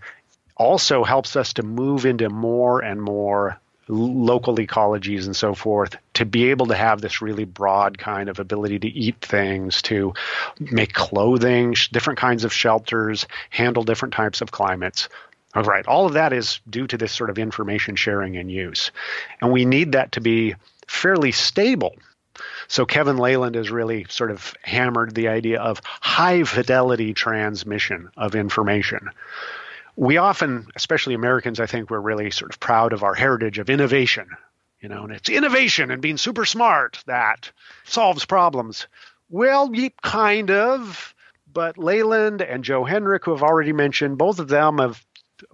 also helps us to move into more and more local ecologies and so forth to be able to have this really broad kind of ability to eat things, to make clothing, different kinds of shelters, handle different types of climates. All right. All of that is due to this sort of information sharing and use. And we need that to be fairly stable. So Kevin Laland has really sort of hammered the idea of high fidelity transmission of information. We often, especially Americans, I think we're really sort of proud of our heritage of innovation. You know, and it's innovation and being super smart that solves problems. Well, kind of, But Laland and Joe Henrich, who I've already mentioned, both of them have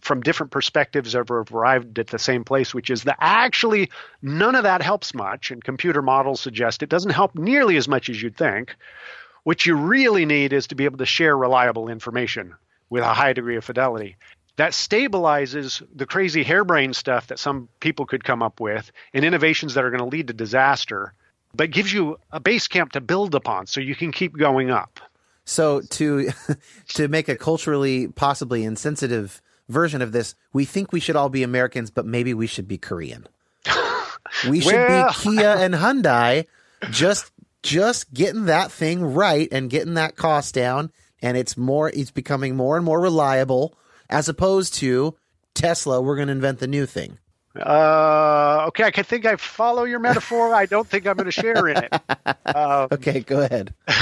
from different perspectives have arrived at the same place, which is that actually none of that helps much, and computer models suggest it doesn't help nearly as much as you'd think. What you really need is to be able to share reliable information with a high degree of fidelity. That stabilizes the crazy harebrained stuff that some people could come up with and innovations that are going to lead to disaster, but gives you a base camp to build upon so you can keep going up. So to to make a culturally possibly insensitive version of this, we think we should all be Americans, but maybe we should be Korean. We should Well- be Kia and Hyundai, just just getting that thing right and getting that cost down, and it's more it's becoming more and more reliable as opposed to Tesla. We're going to invent the new thing. Uh, okay, I can think I follow your metaphor. I don't think I'm going to share in it. Okay, go ahead.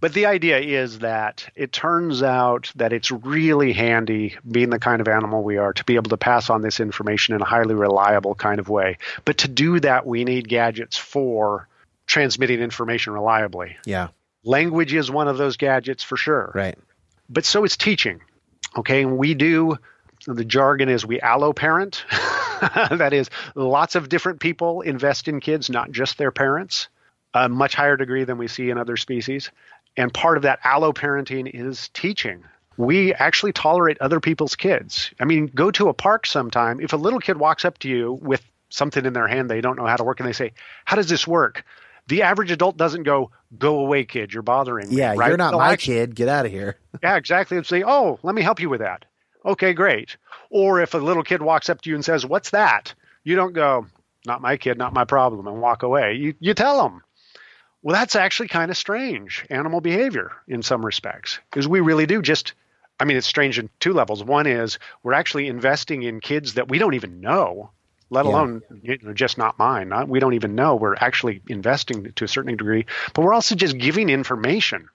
But the idea is that it turns out that it's really handy, being the kind of animal we are, to be able to pass on this information in a highly reliable kind of way. But to do that, we need gadgets for transmitting information reliably. Yeah, Language is one of those gadgets for sure. right. But so is teaching. Okay, and we do the jargon is we allo parent. that is, lots of different people invest in kids, not just their parents, a much higher degree than we see in other species. And part of that allo parenting is teaching. We actually tolerate other people's kids. I mean, go to a park sometime. If a little kid walks up to you with something in their hand they don't know how to work, and they say, How does this work? The average adult doesn't go, Go away, kid, you're bothering me. Yeah, right? you're not They'll my kid. Get out of here. yeah, exactly. And say, oh, let me help you with that. Okay, great. Or if a little kid walks up to you and says, what's that? You don't go, not my kid, not my problem, and walk away. You, you tell them. Well, that's actually kind of strange animal behavior in some respects, because we really do just, I mean, it's strange in two levels. One is we're actually investing in kids that we don't even know, let Yeah. alone you know, just not mine. Not, we don't even know. We're actually investing to a certain degree, but we're also just giving information.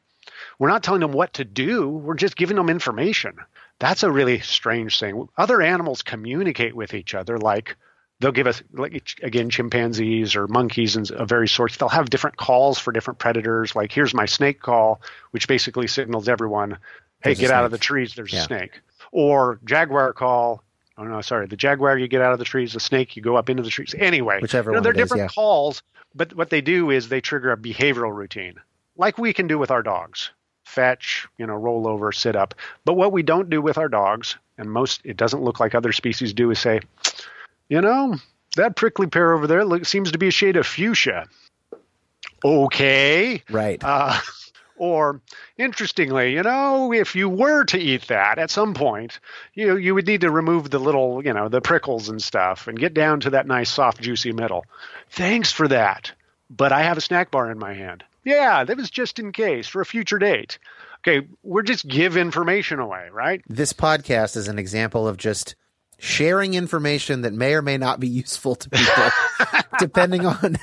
We're not telling them what to do. We're just giving them information. That's a really strange thing. Other animals communicate with each other like they'll give us like again chimpanzees or monkeys and of various sorts they'll have different calls for different predators like here's my snake call which basically signals everyone hey There's get out of the trees there's Yeah. a snake or jaguar call oh no sorry. The jaguar you get out of the trees the snake you go up into the trees. Anyway Whichever you know, they're it is, different yeah. calls but what they do is they trigger a behavioral routine like we can do with our dogs. Fetch you know roll over sit up. But what we don't do with our dogs and most it doesn't look like other species do is say you know that prickly pear over there look, seems to be a shade of fuchsia. Okay. Right. uh, or interestingly, you know, if you were to eat that at some point, you you would need to remove the little, you know, the prickles and stuff and get down to that nice soft juicy middle. Thanks for that. But I have a snack bar in my hand. Yeah, that was just in case for a future date. Okay, we're just give information away, right? this podcast is an example of just sharing information that may or may not be useful to people, depending on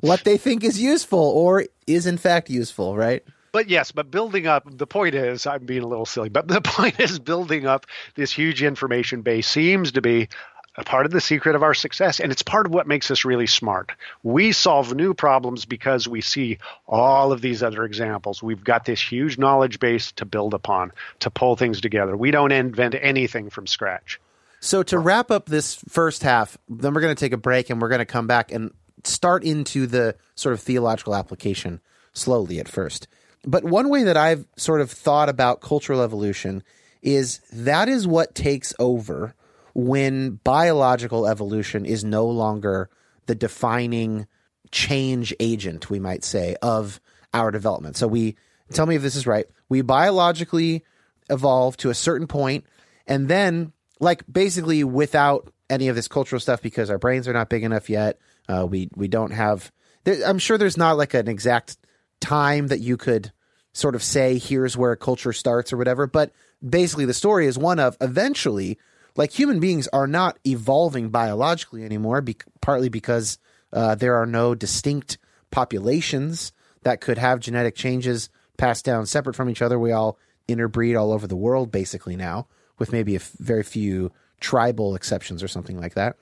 what they think is useful or is in fact useful, right? But yes, but building up, the point is, I'm being a little silly, but the point is building up this huge information base seems to be a part of the secret of our success. And it's part of what makes us really smart. We solve new problems because we see all of these other examples. We've got this huge knowledge base to build upon, to pull things together. We don't invent anything from scratch. So to wrap up this first half, then we're going to take a break and we're going to come back and start into the sort of theological application slowly at first. But one way that I've sort of thought about cultural evolution is that is what takes over when biological evolution is no longer the defining change agent, we might say, of our development. So we tell me if this is right. We biologically evolve to a certain point, and then, like, basically without any of this cultural stuff because our brains are not big enough yet. Uh, we we don't have. There, I'm sure there's not like an exact time that you could sort of say here's where a culture starts or whatever. But basically, the story is one of eventually, like human beings are not evolving biologically anymore, be- partly because uh, there are no distinct populations that could have genetic changes passed down separate from each other. We all interbreed all over the world basically now, with maybe a f- very few tribal exceptions or something like that.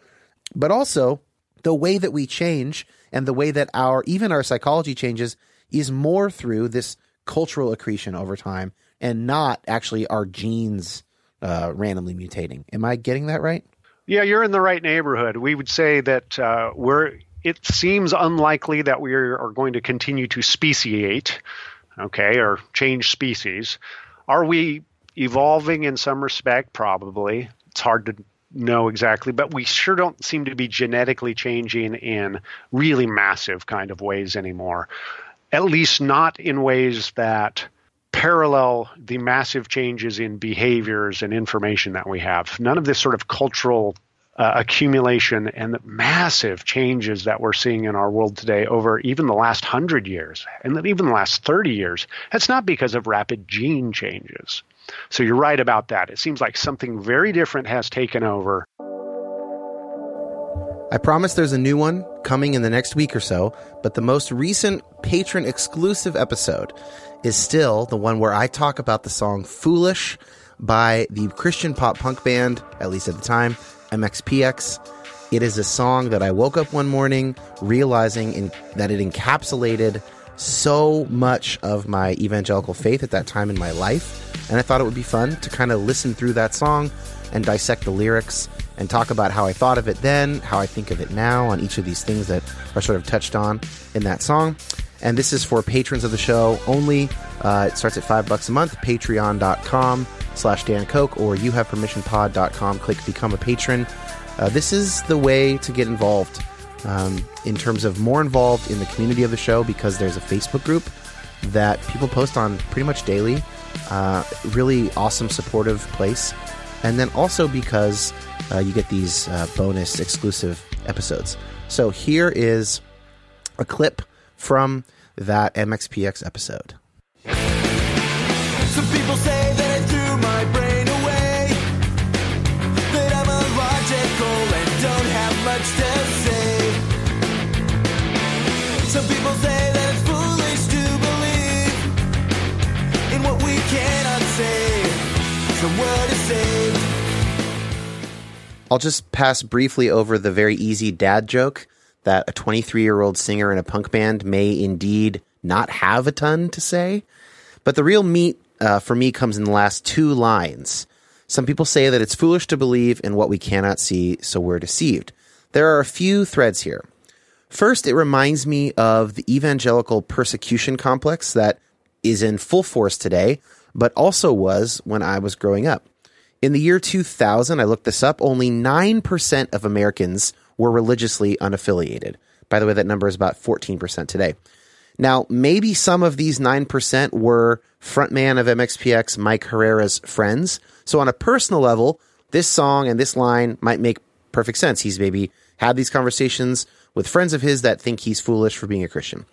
But also, the way that we change and the way that our even our psychology changes is more through this cultural accretion over time and not actually our genes uh, randomly mutating. Am I getting that right? Yeah, you're in the right neighborhood. We would say that uh, we're. It seems unlikely that we are going to continue to speciate, okay, or change species. Are we evolving in some respect? Probably. It's hard to know exactly, but we sure don't seem to be genetically changing in really massive kind of ways anymore. At least not in ways that parallel the massive changes in behaviors and information that we have. None of this sort of cultural uh, accumulation and the massive changes that we're seeing in our world today over even the last hundred years and even the last 30 years, that's not because of rapid gene changes. So you're right about that. It seems like something very different has taken over. I promise there's a new one coming in the next week or so, but the most recent patron exclusive episode is still the one where I talk about the song Foolish by the Christian pop punk band, at least at the time, MXPX. It is a song that I woke up one morning realizing in, that it encapsulated so much of my evangelical faith at that time in my life. And I thought it would be fun to kind of listen through that song and dissect the lyrics and talk about how I thought of it then, how I think of it now on each of these things that are sort of touched on in that song. And this is for patrons of the show only. Uh, it starts at five bucks a month. Patreon.com slash Dan Koch or youhavepermissionpod.com. Click become a patron. Uh, this is the way to get involved um, in terms of more involved in the community of the show because there's a Facebook group that people post on pretty much daily. Uh, really awesome, supportive place. And then also because uh, you get these uh, bonus exclusive episodes. So here is a clip from that MXPX episode. Some people say I'll just pass briefly over the very easy dad joke that a 23 year old singer in a punk band may indeed not have a ton to say. But the real meat uh, for me comes in the last two lines. Some people say that it's foolish to believe in what we cannot see, so we're deceived. There are a few threads here. First, it reminds me of the evangelical persecution complex that is in full force today, but also was when I was growing up. In the year 2000, I looked this up, only 9% of Americans were religiously unaffiliated. By the way, that number is about 14% today. Now, maybe some of these 9% were frontman of MXPX Mike Herrera's friends. So on a personal level, this song and this line might make perfect sense. He's maybe had these conversations with friends of his that think he's foolish for being a Christian.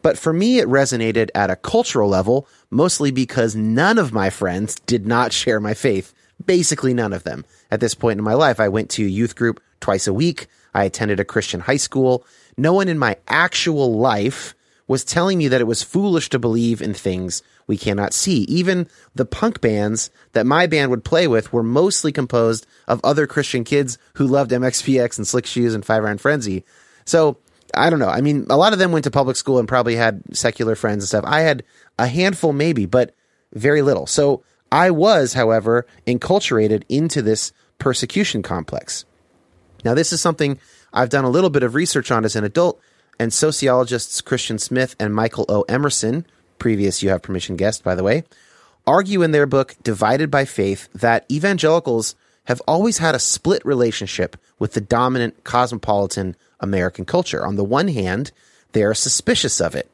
But for me, it resonated at a cultural level, mostly because none of my friends did not share my faith. Basically, none of them. At this point in my life, I went to youth group twice a week. I attended a Christian high school. No one in my actual life was telling me that it was foolish to believe in things we cannot see. Even the punk bands that my band would play with were mostly composed of other Christian kids who loved MXPX and Slick Shoes and Five Iron Frenzy. So I don't know. I mean, a lot of them went to public school and probably had secular friends and stuff. I had a handful, maybe, but very little. So I was, however, enculturated into this persecution complex. Now, this is something I've done a little bit of research on as an adult, and sociologists Christian Smith and Michael O. Emerson, previous You Have Permission guest, by the way, argue in their book Divided by Faith that evangelicals have always had a split relationship with the dominant cosmopolitan American culture. On the one hand, they are suspicious of it.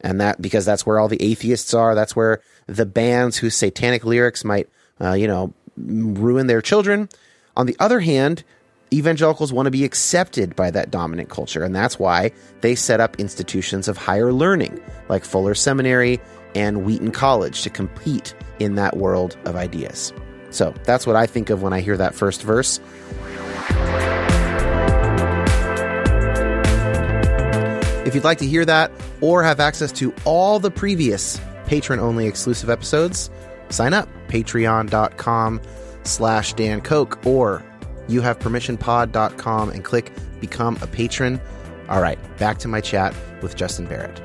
And that because that's where all the atheists are, that's where the bands whose satanic lyrics might, uh, you know, ruin their children. On the other hand, evangelicals want to be accepted by that dominant culture, and that's why they set up institutions of higher learning like Fuller Seminary and Wheaton College to compete in that world of ideas. So that's what I think of when I hear that first verse. If you'd like to hear that or have access to all the previous patron only exclusive episodes, sign up patreon.com slash Dan Koch or you have youhavepermissionpod.com and click become a patron. All right, back to my chat with Justin Barrett.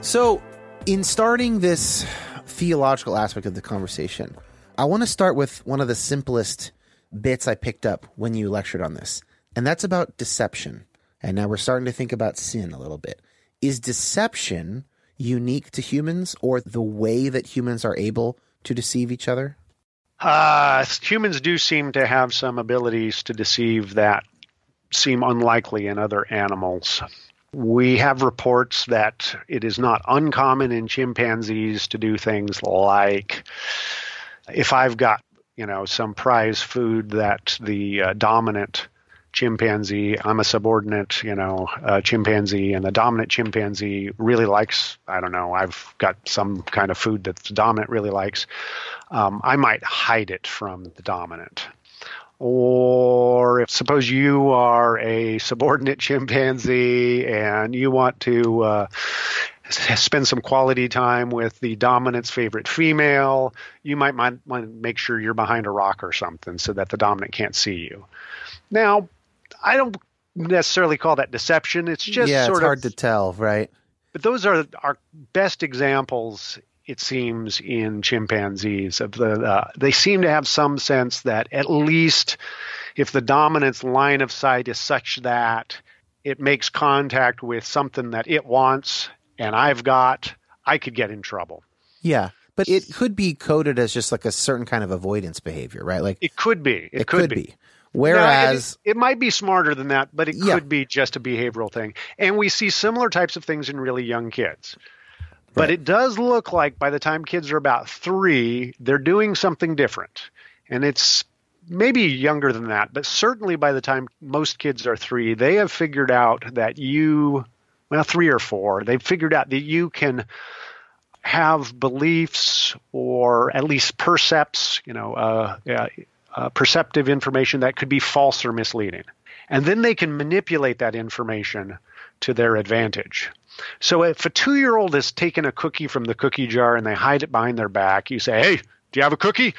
So, in starting this theological aspect of the conversation, I want to start with one of the simplest bits I picked up when you lectured on this, and that's about deception. And now we're starting to think about sin a little bit. Is deception unique to humans or the way that humans are able to deceive each other? Uh, humans do seem to have some abilities to deceive that seem unlikely in other animals. We have reports that it is not uncommon in chimpanzees to do things like if I've got, you know, some prize food that the uh, dominant chimpanzee, I'm a subordinate, you know, chimpanzee, and the dominant chimpanzee really likes, I don't know, I've got some kind of food that the dominant really likes. Um, I might hide it from the dominant or if suppose you are a subordinate chimpanzee and you want to uh, spend some quality time with the dominant's favorite female, you might want to make sure you're behind a rock or something so that the dominant can't see you. Now, I don't necessarily call that deception. It's just yeah, sort it's of hard to tell, right? But those are our best examples it seems in chimpanzees of the uh, they seem to have some sense that at least if the dominant's line of sight is such that it makes contact with something that it wants and I've got I could get in trouble. Yeah. But it could be coded as just like a certain kind of avoidance behavior, right? Like it could be. It, it could, could be. be. Whereas it, it, might be smarter than that, but it Yeah. could be just a behavioral thing. And we see similar types of things in really young kids. But Right. it does look like by the time kids are about three, they're doing something different. And it's maybe younger than that, but certainly by the time most kids are three, they have figured out that you, well, three or four, they've figured out that you can have beliefs or at least percepts, you know, uh, uh, uh, perceptive information that could be false or misleading. And then they can manipulate that information to their advantage. So if a two year old has taken a cookie from the cookie jar and they hide it behind their back, you say, Hey, do you have a cookie?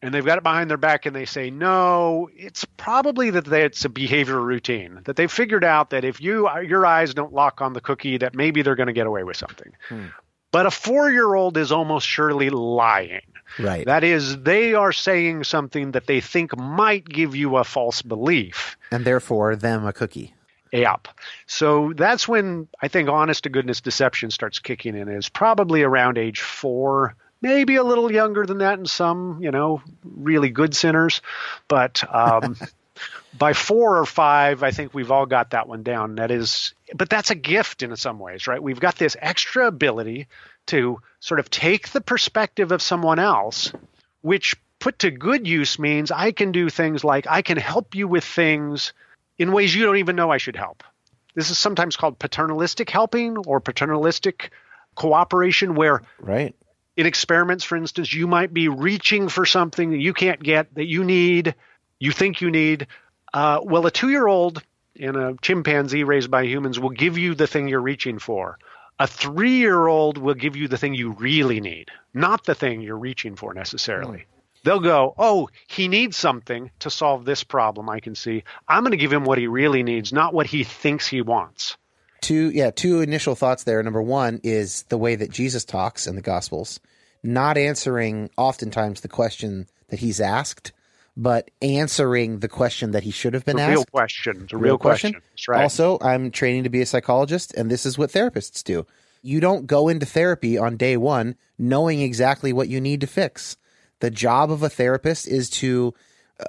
And they've got it behind their back and they say, No, it's probably that they, it's a behavior routine, that they've figured out that if you your eyes don't lock on the cookie, that maybe they're going to get away with something. But a four year old is almost surely lying. Right. That is, they are saying something that they think might give you a false belief. and therefore them a cookie. Yep. So that's when I think honest to goodness deception starts kicking in, is probably around age four, maybe a little younger than that in some, you know, really good sinners. But um, by four or five, I think we've all got that one down. That is, but that's a gift in some ways, right? We've got this extra ability to sort of take the perspective of someone else, which put to good use means I can do things like I can help you with things in ways you don't even know I should help. This is sometimes called paternalistic helping or paternalistic cooperation, where Right. in experiments, for instance, you might be reaching for something that you can't get that you need, you think you need. Uh, well, a two year old and a chimpanzee raised by humans will give you the thing you're reaching for. A three year old will give you the thing you really need, not the thing you're reaching for necessarily. Hmm. They'll go, Oh, he needs something to solve this problem, I can see. I'm going to give him what he really needs, not what he thinks he wants. Two yeah, two initial thoughts there. Number one is the way that Jesus talks in the Gospels, not answering oftentimes the question that he's asked, but answering the question that he should have been asked. real question. The real, question. That's right. Also, I'm training to be a psychologist, and this is what therapists do. You don't go into therapy on day one knowing exactly what you need to fix. The job of a therapist is to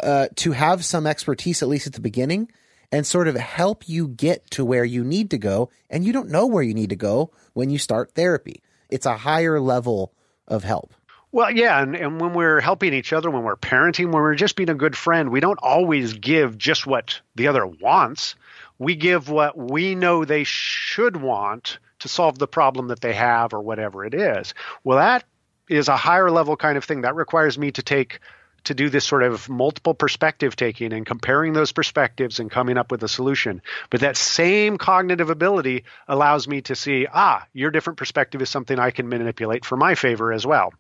uh, to have some expertise at least at the beginning and sort of help you get to where you need to go. And you don't know where you need to go when you start therapy. It's a higher level of help. Well, yeah, and, and when we're helping each other, when we're parenting, when we're just being a good friend, we don't always give just what the other wants. We give what we know they should want to solve the problem that they have or whatever it is. Well, that is a higher level kind of thing. That requires me to take to do this sort of multiple perspective taking and comparing those perspectives and coming up with a solution. But that same cognitive ability allows me to see, ah, your different perspective is something I can manipulate for my favor as well.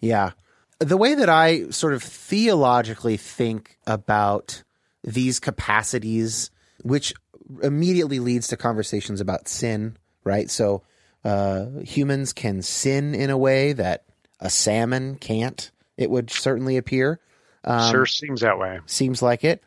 Yeah. The way that I sort of theologically think about these capacities, which immediately leads to conversations about sin, right? So, uh, humans can sin in a way that a salmon can't. It would certainly appear. Um, sure seems that way. Seems like it.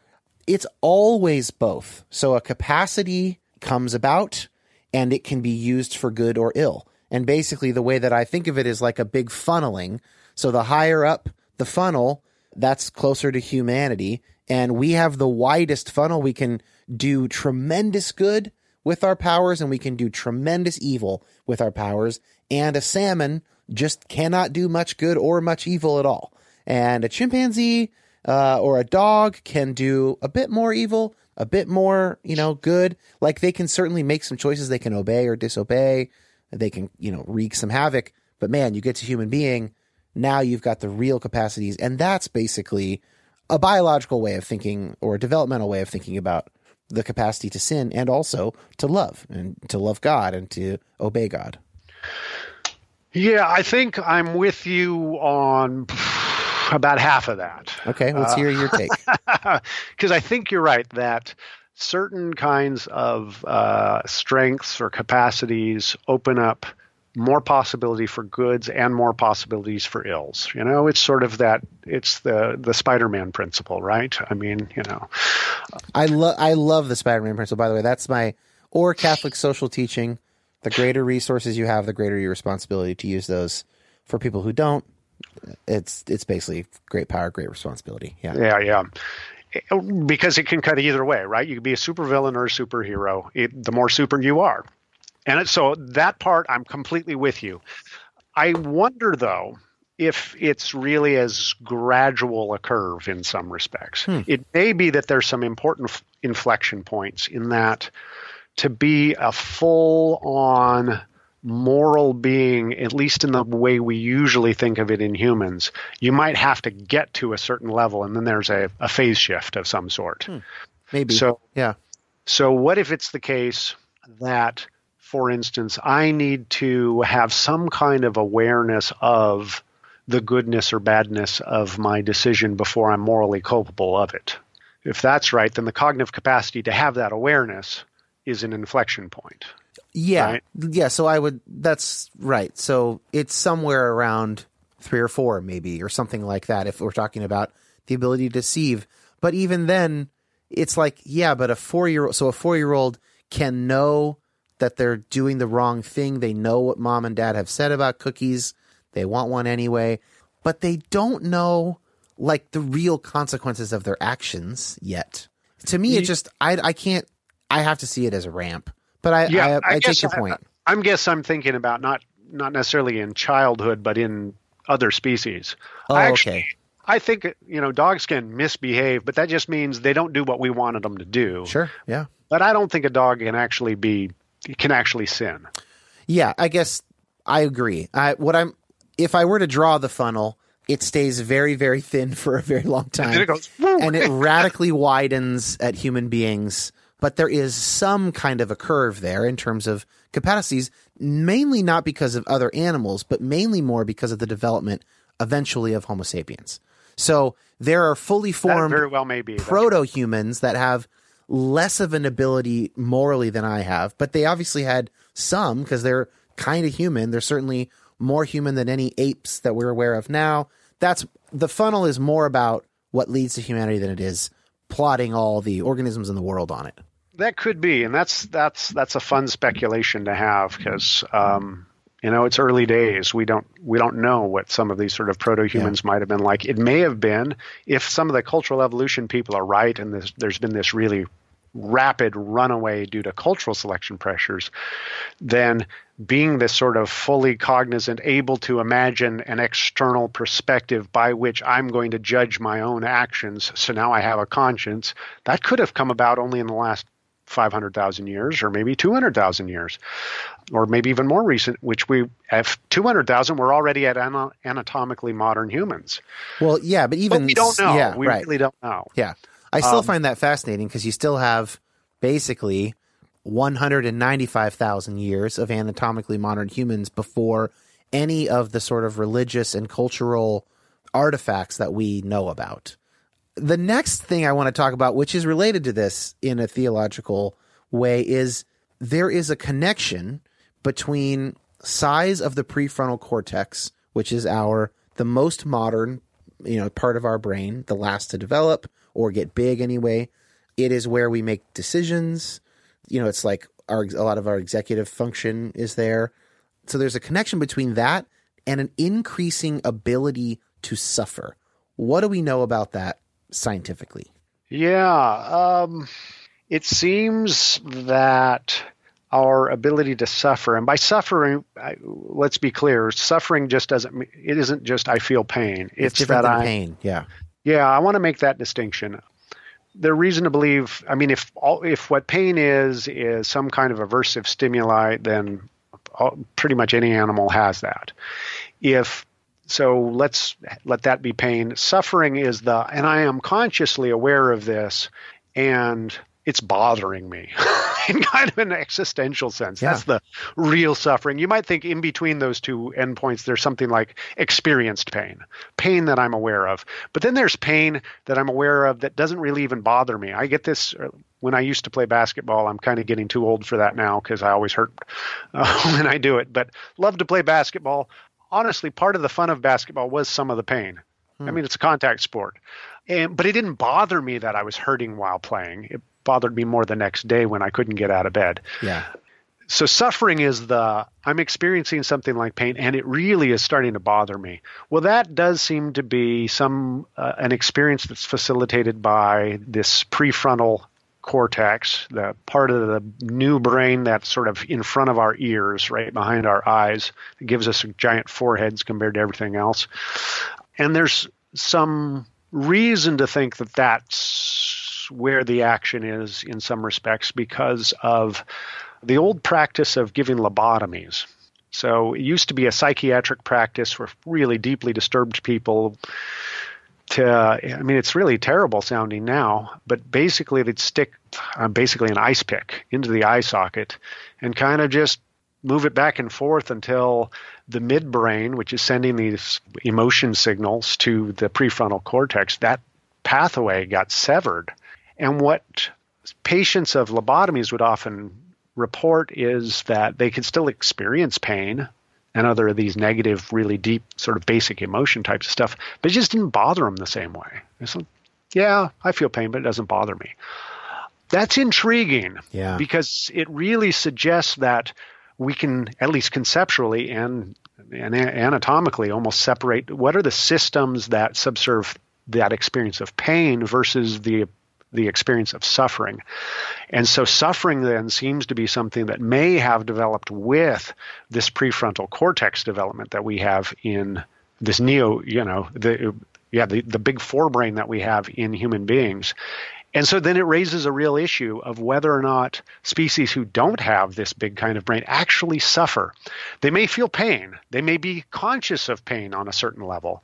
It's always both. So a capacity comes about and it can be used for good or ill. And basically, the way that I think of it is like a big funneling. So the higher up the funnel, that's closer to humanity. And we have the widest funnel. We can do tremendous good with our powers and we can do tremendous evil with our powers. And a salmon just cannot do much good or much evil at all. And a chimpanzee uh, or a dog can do a bit more evil, a bit more, you know, good. Like they can certainly make some choices they can obey or disobey. They can, you know, wreak some havoc. But man, you get to human being, now you've got the real capacities. And that's basically a biological way of thinking or a developmental way of thinking about the capacity to sin and also to love and to love God and to obey God. Yeah, I think I'm with you on about half of that. Okay, let's uh, hear your take. Because I think you're right that certain kinds of uh, strengths or capacities open up more possibility for goods and more possibilities for ills. You know, it's sort of that it's the the Spider-Man principle, right? I mean, you know. I love I love the Spider-Man principle by the way. That's my or Catholic social teaching. The greater resources you have, the greater your responsibility to use those. For people who don't, it's it's basically great power, great responsibility. Yeah. Yeah, yeah. Because it can cut either way, right? You can be a supervillain or a superhero. It, the more super you are, and so that part, I'm completely with you. I wonder, though, if it's really as gradual a curve in some respects. Hmm. It may be that there's some important inflection points in that to be a full on moral being, at least in the way we usually think of it in humans, you might have to get to a certain level and then there's a, a phase shift of some sort. Hmm. Maybe. So, yeah. So, what if it's the case that for instance, I need to have some kind of awareness of the goodness or badness of my decision before I'm morally culpable of it. If that's right, then the cognitive capacity to have that awareness is an inflection point. Yeah. Right? Yeah. So I would, that's right. So it's somewhere around three or four, maybe, or something like that, if we're talking about the ability to deceive. But even then, it's like, yeah, but a four year old, so a four year old can know that they're doing the wrong thing. They know what mom and dad have said about cookies. They want one anyway, but they don't know like the real consequences of their actions yet. To me, it just I I can't. I have to see it as a ramp. But I yeah, I, I, I take your point. I, I guess I'm thinking about not not necessarily in childhood, but in other species. Oh, actually, okay. I think you know dogs can misbehave, but that just means they don't do what we wanted them to do. Sure, yeah. But I don't think a dog can actually be can actually sin. Yeah, I guess I agree. I, what I'm if I were to draw the funnel, it stays very very thin for a very long time, and it goes, and it radically widens at human beings. But there is some kind of a curve there in terms of capacities, mainly not because of other animals, but mainly more because of the development eventually of Homo sapiens. So there are fully formed very well maybe proto humans that have less of an ability morally than I have, but they obviously had some because they're kind of human. They're certainly more human than any apes that we're aware of now. That's the funnel is more about what leads to humanity than it is plotting all the organisms in the world on it. That could be, and that's that's that's a fun speculation to have because um, you know it's early days. We don't we don't know what some of these sort of proto humans yeah. might have been like. It may have been if some of the cultural evolution people are right, and this, there's been this really rapid runaway due to cultural selection pressures, then being this sort of fully cognizant, able to imagine an external perspective by which I'm going to judge my own actions. So now I have a conscience. That could have come about only in the last 500,000 years or maybe 200,000 years or maybe even more recent which we have 200,000 we're already at anatomically modern humans. Well, yeah, but even but we don't know. Yeah, we right. really don't know. Yeah. I still um, find that fascinating because you still have basically 195,000 years of anatomically modern humans before any of the sort of religious and cultural artifacts that we know about. The next thing I want to talk about, which is related to this in a theological way, is there is a connection between size of the prefrontal cortex, which is our the most modern, you know, part of our brain, the last to develop or get big anyway. It is where we make decisions. You know, it's like our a lot of our executive function is there. So there's a connection between that and an increasing ability to suffer. What do we know about that scientifically? Yeah, um, it seems that our ability to suffer, and by suffering, I, let's be clear, suffering just doesn't. It isn't just I feel pain. It's, It's, that I pain. Yeah. Yeah, I want to make that distinction. There's reason to believe. I mean, if all, if what pain is is some kind of aversive stimuli, then all, pretty much any animal has that. If so, let's let that be pain. Suffering is the, and I am consciously aware of this, and it's bothering me in kind of an existential sense. Yeah. That's the real suffering. You might think in between those two endpoints, there's something like experienced pain, pain that I'm aware of. But then there's pain that I'm aware of that doesn't really even bother me. I get this uh, when I used to play basketball. I'm kind of getting too old for that now because I always hurt uh, when I do it. But love to play basketball. Honestly, part of the fun of basketball was some of the pain. I mean, it's a contact sport. And, but it didn't bother me that I was hurting while playing. It bothered me more the next day when I couldn't get out of bed. Yeah. So suffering is the I'm experiencing something like pain and it really is starting to bother me. Well, that does seem to be some uh, an experience that's facilitated by this prefrontal cortex, the part of the new brain that's sort of in front of our ears, right behind our eyes. It gives us giant foreheads compared to everything else. And there's some reason to think that that's where the action is in some respects because of the old practice of giving lobotomies. So it used to be a psychiatric practice for really deeply disturbed people. To, I mean, it's really terrible sounding now, but basically they'd stick uh, basically an ice pick into the eye socket and kind of just move it back and forth until the midbrain, which is sending these emotion signals to the prefrontal cortex, that pathway got severed. And what patients of lobotomies would often report is that they could still experience pain and other of these negative, really deep, sort of basic emotion types of stuff, but it just didn't bother them the same way. It's like, yeah, I feel pain, but it doesn't bother me. That's intriguing Yeah. because it really suggests that we can, at least conceptually and, and anatomically, almost separate what are the systems that subserve that experience of pain versus the the experience of suffering. And so suffering then seems to be something that may have developed with this prefrontal cortex development that we have in this neo, you know, the yeah, the, the big forebrain that we have in human beings. And so then it raises a real issue of whether or not species who don't have this big kind of brain actually suffer. They may feel pain. They may be conscious of pain on a certain level.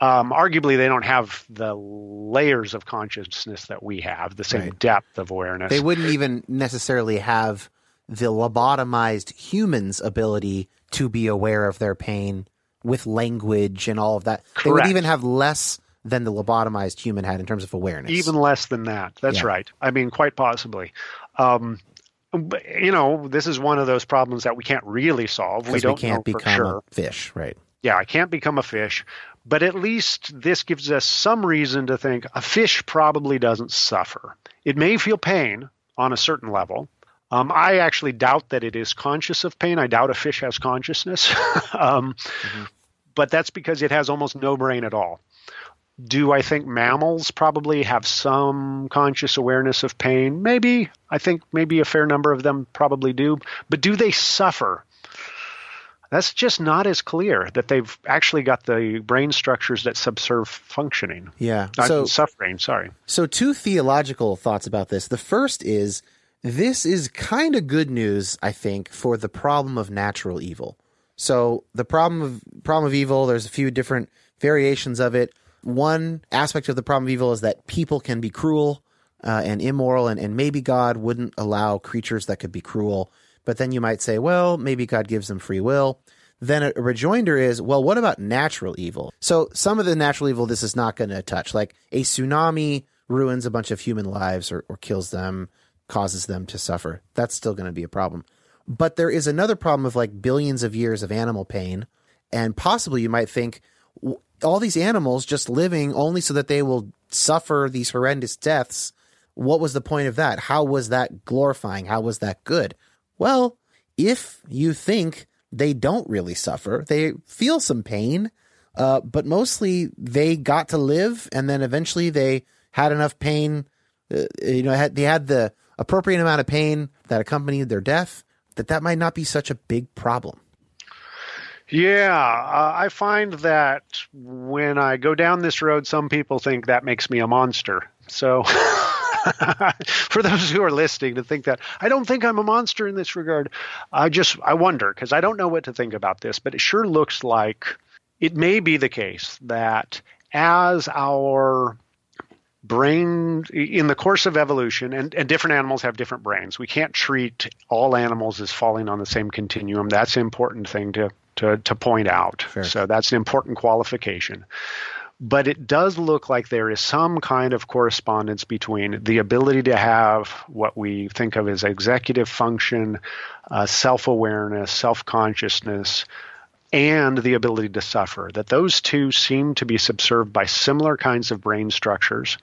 Um, arguably, they don't have the layers of consciousness that we have, the same Right. depth of awareness. They wouldn't even necessarily have the lobotomized human's ability to be aware of their pain with language and all of that. They would even have less than the lobotomized human had in terms of awareness. Even less than that. That's Yeah. right. I mean, quite possibly. Um, but, you know, this is one of those problems that we can't really solve. We don't we can't become sure. a fish, right? yeah, I can't become a fish, but at least this gives us some reason to think a fish probably doesn't suffer. It may feel pain on a certain level. Um, I actually doubt that it is conscious of pain. I doubt a fish has consciousness, um, but that's because it has almost no brain at all. Do I think mammals probably have some conscious awareness of pain? Maybe. I think maybe a fair number of them probably do. But do they suffer? That's just not as clear that they've actually got the brain structures that subserve functioning. Yeah. Not So suffering, sorry. So, two theological thoughts about this. The first is this is kind of good news, I think, for the problem of natural evil. So, the problem of problem of evil, there's a few different variations of it. One aspect of the problem of evil is that people can be cruel uh, and immoral, and, and maybe God wouldn't allow creatures that could be cruel. But then you might say, well, maybe God gives them free will. Then a, rejoinder is, well, what about natural evil? So some of the natural evil this is not going to touch, like a tsunami ruins a bunch of human lives or, or kills them, causes them to suffer. That's still going to be a problem. But there is another problem of like billions of years of animal pain. And possibly you might think all these animals just living only so that they will suffer these horrendous deaths. What was the point of that? How was that glorifying? How was that good? Well, if you think they don't really suffer, they feel some pain, uh, but mostly they got to live and then eventually they had enough pain. Uh, you know, had, they had the appropriate amount of pain that accompanied their death, that that might not be such a big problem. Yeah, uh, I find that when I go down this road, some people think that makes me a monster. So, for those who are listening to think that I don't think I'm a monster in this regard, I just I wonder because I don't know what to think about this, but it sure looks like it may be the case that as our brain in the course of evolution and, and different animals have different brains we can't treat all animals as falling on the same continuum. That's an important thing to to, to point out. Sure. so that's an important qualification but it does look like there is some kind of correspondence between the ability to have what we think of as executive function, uh, self awareness, self consciousness, and the ability to suffer. That those two seem to be subserved by similar kinds of brain structures,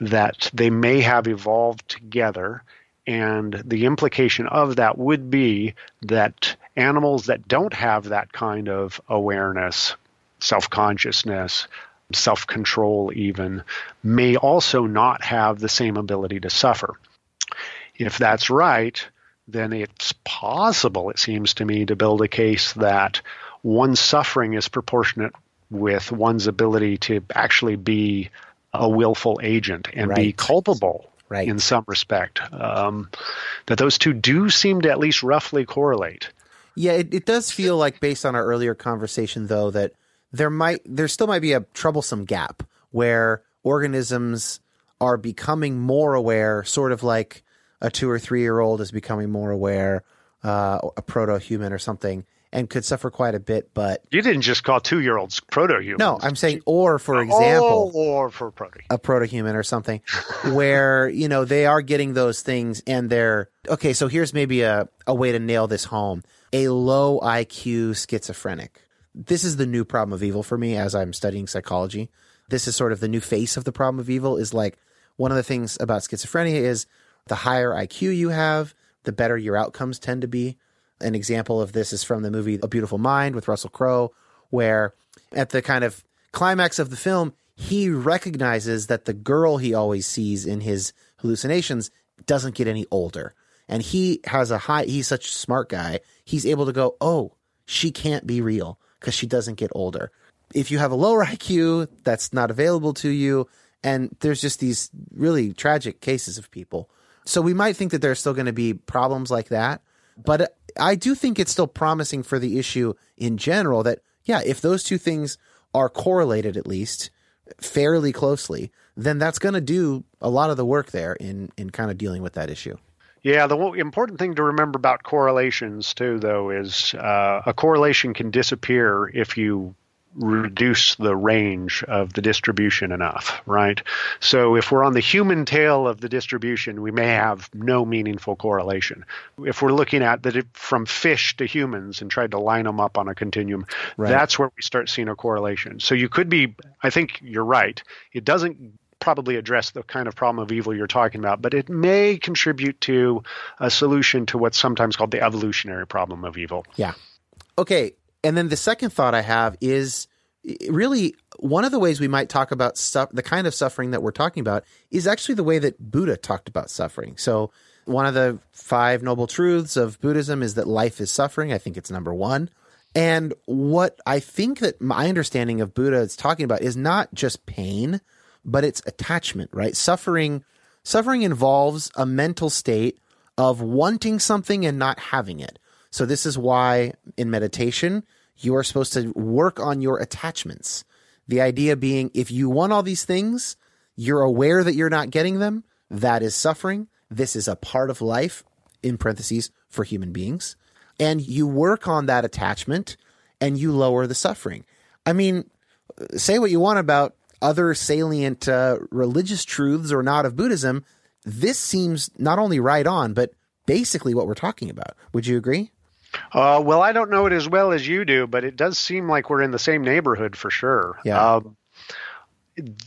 that they may have evolved together. And the implication of that would be that animals that don't have that kind of awareness, self consciousness, self control, even, may also not have the same ability to suffer. If that's right, then it's possible, it seems to me, to build a case that one's suffering is proportionate with one's ability to actually be a willful agent and be culpable Right. in some respect. Um, that those two do seem to at least roughly correlate. Yeah, it, it does feel like based on our earlier conversation though that there might there still might be a troublesome gap where organisms are becoming more aware, sort of like a two or three year old is becoming more aware, uh, a proto human or something, and could suffer quite a bit. But You didn't just call two year olds proto humans. no, I'm saying, or for example, Oh, or for proto. a proto-human or something where you know they are getting those things and they're okay so here's maybe a, a way to nail this home a low iq schizophrenic this is the new problem of evil for me as i'm studying psychology this is sort of the new face of the problem of evil is like one of the things about schizophrenia is the higher iq you have the better your outcomes tend to be an example of this is from the movie a beautiful mind with russell crowe where at the kind of climax of the film, he recognizes that the girl he always sees in his hallucinations doesn't get any older. And he has a high, he's such a smart guy. He's able to go, oh, she can't be real because she doesn't get older. If you have a lower IQ, that's not available to you. And there's just these really tragic cases of people. So we might think that there's still going to be problems like that. But uh, I do think it's still promising for the issue in general that, yeah, if those two things are correlated at least fairly closely, then that's going to do a lot of the work there in, in kind of dealing with that issue. Yeah, the important thing to remember about correlations too, though, is uh, a correlation can disappear if you reduce the range of the distribution enough, right? So if we're on the human tail of the distribution, we may have no meaningful correlation. If we're looking at that from fish to humans and tried to line them up on a continuum, Right. that's where we start seeing a correlation. So you could be, I think you're right. It doesn't probably address the kind of problem of evil you're talking about, but it may contribute to a solution to what's sometimes called the evolutionary problem of evil. Yeah. Okay. And then the second thought I have is really one of the ways we might talk about stuff, the kind of suffering that we're talking about is actually the way that Buddha talked about suffering. So one of the five noble truths of Buddhism is that life is suffering. I think it's number one. And what I think that my understanding of Buddha is talking about is not just pain, but it's attachment, right? Suffering, suffering involves a mental state of wanting something and not having it. So this is why in meditation, you are supposed to work on your attachments. The idea being if you want all these things, you're aware that you're not getting them. That is suffering. This is a part of life, in parentheses, for human beings. And you work on that attachment and you lower the suffering. I mean, say what you want about other salient uh, religious truths or not of Buddhism. This seems not only right on, but basically what we're talking about. Would you agree? Uh, well, I don't know it as well as you do, but it does seem like we're in the same neighborhood for sure. Yeah. Um,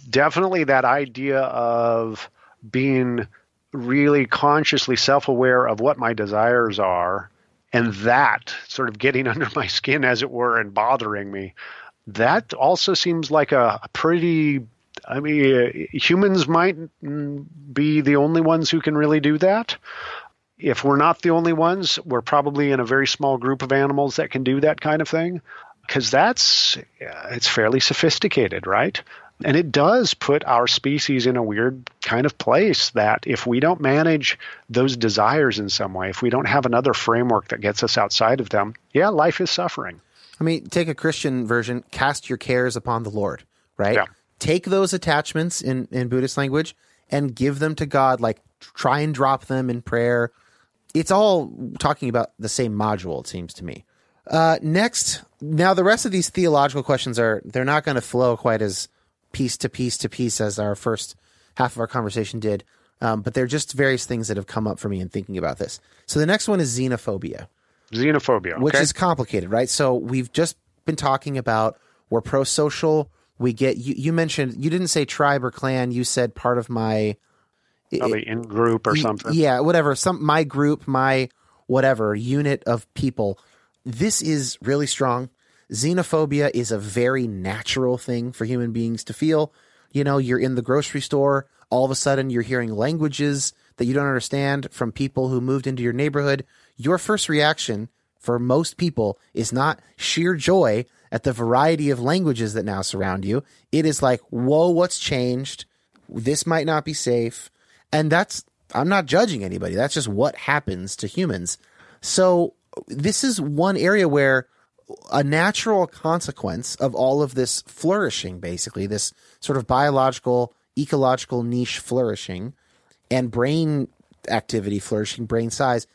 definitely that idea of being really consciously self aware of what my desires are and that sort of getting under my skin, as it were, and bothering me. That also seems like a, a pretty I mean, uh, humans might be the only ones who can really do that. If we're not the only ones, we're probably in a very small group of animals that can do that kind of thing because that's it's fairly sophisticated, right? And it does put our species in a weird kind of place that if we don't manage those desires in some way, if we don't have another framework that gets us outside of them, yeah, life is suffering. I mean, take a Christian version, cast your cares upon the Lord, right? Yeah. Take those attachments in, in Buddhist language and give them to God, like try and drop them in prayer. It's all talking about the same module, it seems to me. Uh, next, now the rest of these theological questions are, they're not going to flow quite as piece to piece to piece as our first half of our conversation did. Um, but they're just various things that have come up for me in thinking about this. So the next one is xenophobia. Xenophobia, okay. which is complicated, right? So we've just been talking about we're pro social. We get you. You mentioned you didn't say tribe or clan. You said part of my probably in group or something. Yeah, whatever. Some my group, my whatever unit of people. This is really strong. Xenophobia is a very natural thing for human beings to feel. You know, you're in the grocery store, all of a sudden you're hearing languages that you don't understand from people who moved into your neighborhood. Your first reaction for most people is not sheer joy at the variety of languages that now surround you. It is like, whoa, what's changed? This might not be safe. And that's, I'm not judging anybody. That's just what happens to humans. So this is one area where a natural consequence of all of this flourishing, basically, this sort of biological, ecological niche flourishing and brain activity flourishing, brain size,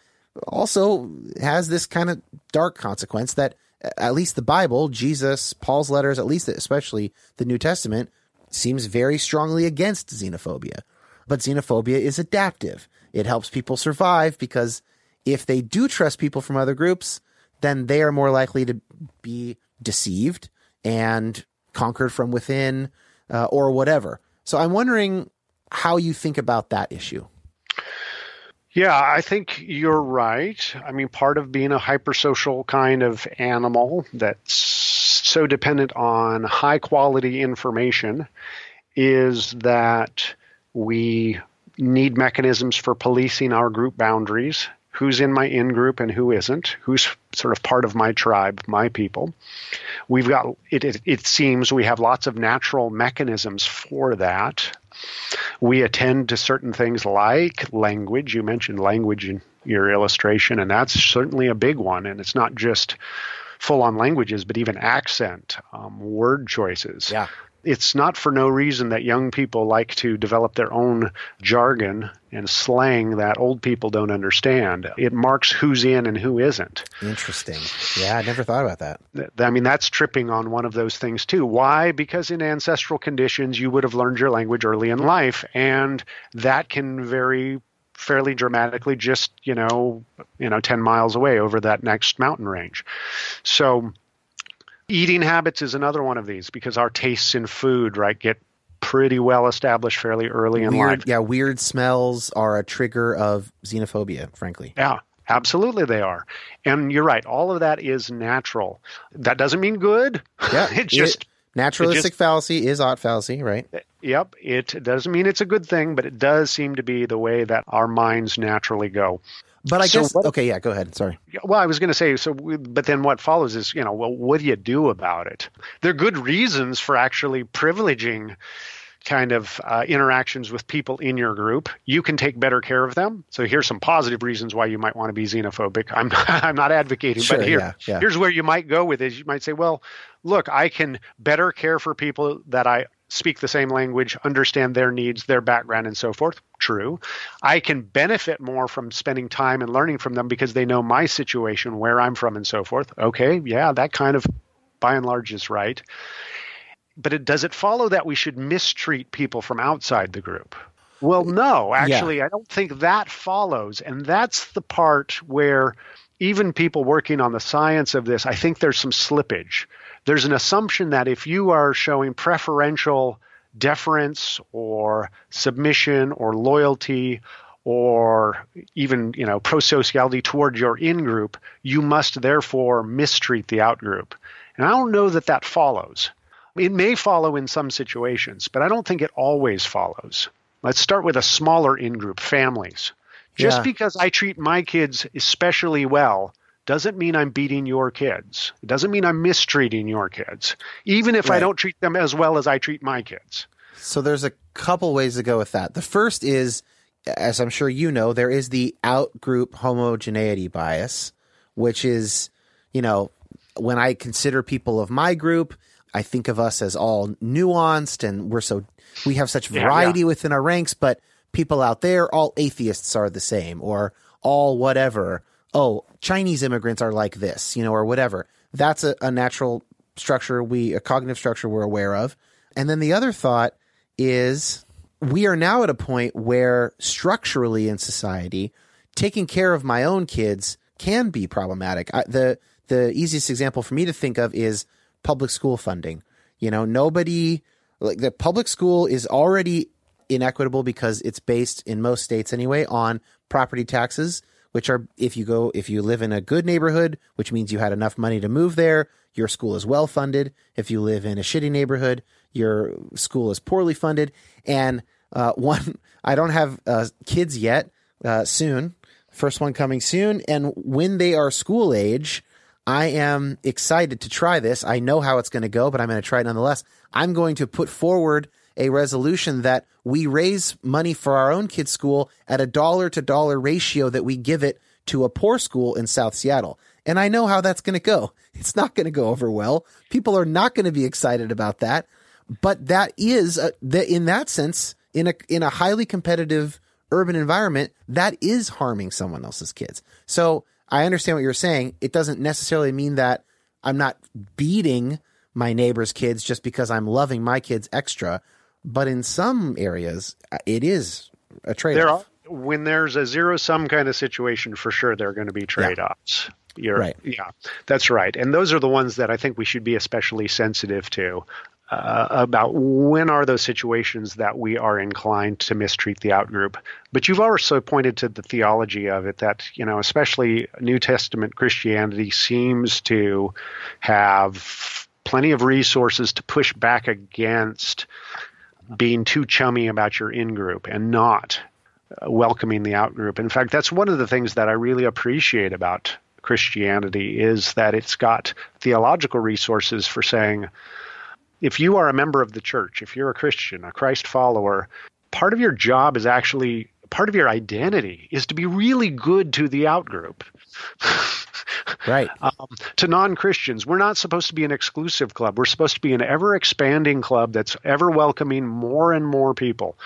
also has this kind of dark consequence that at least the Bible, Jesus, Paul's letters, at least especially the New Testament, seems very strongly against xenophobia. But xenophobia is adaptive. It helps people survive because if they do trust people from other groups, then they are more likely to be deceived and conquered from within uh, or whatever. So I'm wondering how you think about that issue. Yeah, I think you're right. I mean, part of being a hypersocial kind of animal that's so dependent on high quality information is that we need mechanisms for policing our group boundaries who's in my in group and who isn't, who's sort of part of my tribe, my people. We've got it, it, it seems we have lots of natural mechanisms for that. We attend to certain things like language. You mentioned language in your illustration, and that's certainly a big one. And it's not just full on languages, but even accent, um, word choices. Yeah it's not for no reason that young people like to develop their own jargon and slang that old people don't understand. It marks who's in and who isn't. Interesting. Yeah, I never thought about that. I mean, that's tripping on one of those things too. Why? Because in ancestral conditions, you would have learned your language early in life, and that can vary fairly dramatically just you know you know 10 miles away over that next mountain range so Eating habits is another one of these because our tastes in food, right, get pretty well established fairly early in weird, life. Yeah, weird smells are a trigger of xenophobia, frankly. Yeah, absolutely they are. And you're right, all of that is natural. That doesn't mean good. Yeah, it just it, naturalistic it just, fallacy is ought fallacy, right? Uh, yep, it doesn't mean it's a good thing, but it does seem to be the way that our minds naturally go. But I so guess what, okay, yeah, go ahead. Sorry. Well, I was going to say so, but then what follows is you know, well, what do you do about it? There are good reasons for actually privileging kind of uh, interactions with people in your group. You can take better care of them. So here's some positive reasons why you might want to be xenophobic. I'm not, I'm not advocating, sure, but here, yeah, yeah. here's where you might go with it. You might say, well, look, I can better care for people that I speak the same language, understand their needs, their background, and so forth. True. I can benefit more from spending time and learning from them because they know my situation, where I'm from, and so forth. Okay, yeah, that kind of by and large is right. But it, does it follow that we should mistreat people from outside the group? Well, no, actually, yeah. I don't think that follows. And that's the part where even people working on the science of this, I think there's some slippage. There's an assumption that if you are showing preferential deference or submission or loyalty or even you know pro-sociality toward your in-group, you must therefore mistreat the out-group. And I don't know that that follows. It may follow in some situations, but I don't think it always follows. Let's start with a smaller in-group, families. Just yeah. because I treat my kids especially well doesn't mean I'm beating your kids. It doesn't mean I'm mistreating your kids, even if right. I don't treat them as well as I treat my kids. So there's a couple ways to go with that. The first is, as I'm sure you know, there is the out group homogeneity bias, which is, you know, when I consider people of my group, I think of us as all nuanced and we're so, we have such variety yeah, yeah. within our ranks, but people out there, all atheists are the same or all whatever. Oh, Chinese immigrants are like this, you know, or whatever. That's a, a natural structure we, a cognitive structure we're aware of. And then the other thought is we are now at a point where structurally in society, taking care of my own kids can be problematic. I, the the easiest example for me to think of is public school funding. You know, nobody like the public school is already inequitable because it's based in most states anyway on property taxes, which are if you go if you live in a good neighborhood, which means you had enough money to move there, your school is well funded. If you live in a shitty neighborhood, your school is poorly funded. And uh, one, I don't have uh, kids yet. Uh, soon, first one coming soon. And when they are school age, I am excited to try this. I know how it's going to go, but I'm going to try it nonetheless. I'm going to put forward a resolution that we raise money for our own kids' school at a dollar to dollar ratio that we give it to a poor school in South Seattle. And I know how that's going to go. It's not going to go over well. People are not going to be excited about that. But that is a, the, in that sense, in a in a highly competitive urban environment, that is harming someone else's kids. So I understand what you're saying. It doesn't necessarily mean that I'm not beating my neighbor's kids just because I'm loving my kids extra. But in some areas, it is a trade off. When there's a zero sum kind of situation, for sure, there are going to be trade offs. Yeah. You're, right. Yeah, that's right. And those are the ones that I think we should be especially sensitive to uh, about when are those situations that we are inclined to mistreat the outgroup. But you've also pointed to the theology of it that, you know, especially New Testament Christianity seems to have plenty of resources to push back against being too chummy about your in group and not uh, welcoming the out group. In fact, that's one of the things that I really appreciate about Christianity is that it's got theological resources for saying, if you are a member of the church, if you're a Christian, a Christ follower, part of your job is actually part of your identity is to be really good to the outgroup. right. Um, to non Christians, we're not supposed to be an exclusive club. We're supposed to be an ever expanding club that's ever welcoming more and more people,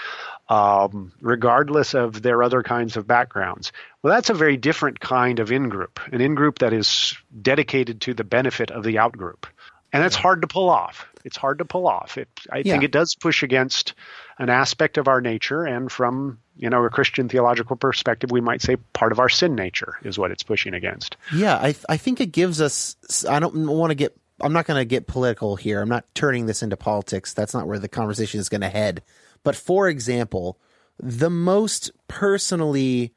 um, regardless of their other kinds of backgrounds. Well, that's a very different kind of in group, an in group that is dedicated to the benefit of the out group and it's hard to pull off. It's hard to pull off. It, I yeah. think it does push against an aspect of our nature, and from you know a Christian theological perspective, we might say part of our sin nature is what it's pushing against. Yeah, I I think it gives us. I don't want to get. I'm not going to get political here. I'm not turning this into politics. That's not where the conversation is going to head. But for example, the most personally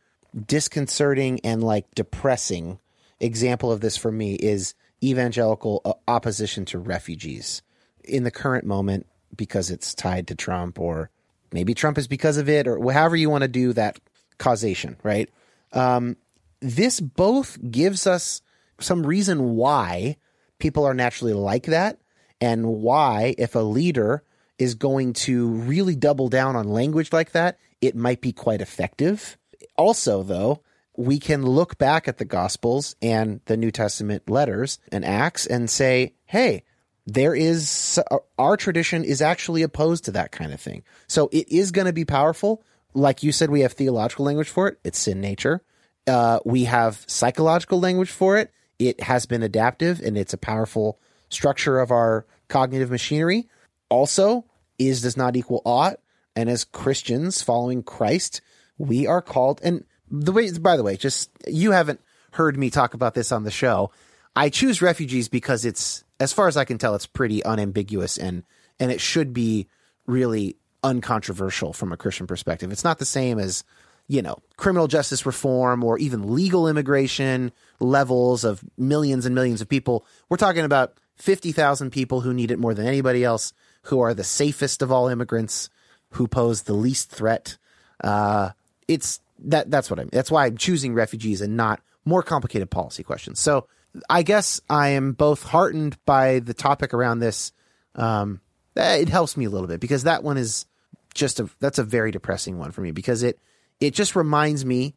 disconcerting and like depressing example of this for me is evangelical uh, opposition to refugees in the current moment because it's tied to Trump, or maybe Trump is because of it, or however you want to do that causation, right? Um, this both gives us some reason why people are naturally like that, and why, if a leader is going to really double down on language like that, it might be quite effective. Also, though, we can look back at the Gospels and the New Testament letters and Acts and say, hey, there is our tradition is actually opposed to that kind of thing. So it is going to be powerful. Like you said, we have theological language for it. It's sin nature. Uh, we have psychological language for it. It has been adaptive and it's a powerful structure of our cognitive machinery. Also, is does not equal ought. And as Christians following Christ, we are called. And the way, by the way, just you haven't heard me talk about this on the show. I choose refugees because it's, as far as I can tell, it's pretty unambiguous and and it should be really uncontroversial from a Christian perspective. It's not the same as you know criminal justice reform or even legal immigration levels of millions and millions of people. We're talking about fifty thousand people who need it more than anybody else, who are the safest of all immigrants, who pose the least threat. Uh, it's that that's what I'm. That's why I'm choosing refugees and not more complicated policy questions. So I guess I am both heartened by the topic around this. Um, it helps me a little bit because that one is just a that's a very depressing one for me because it it just reminds me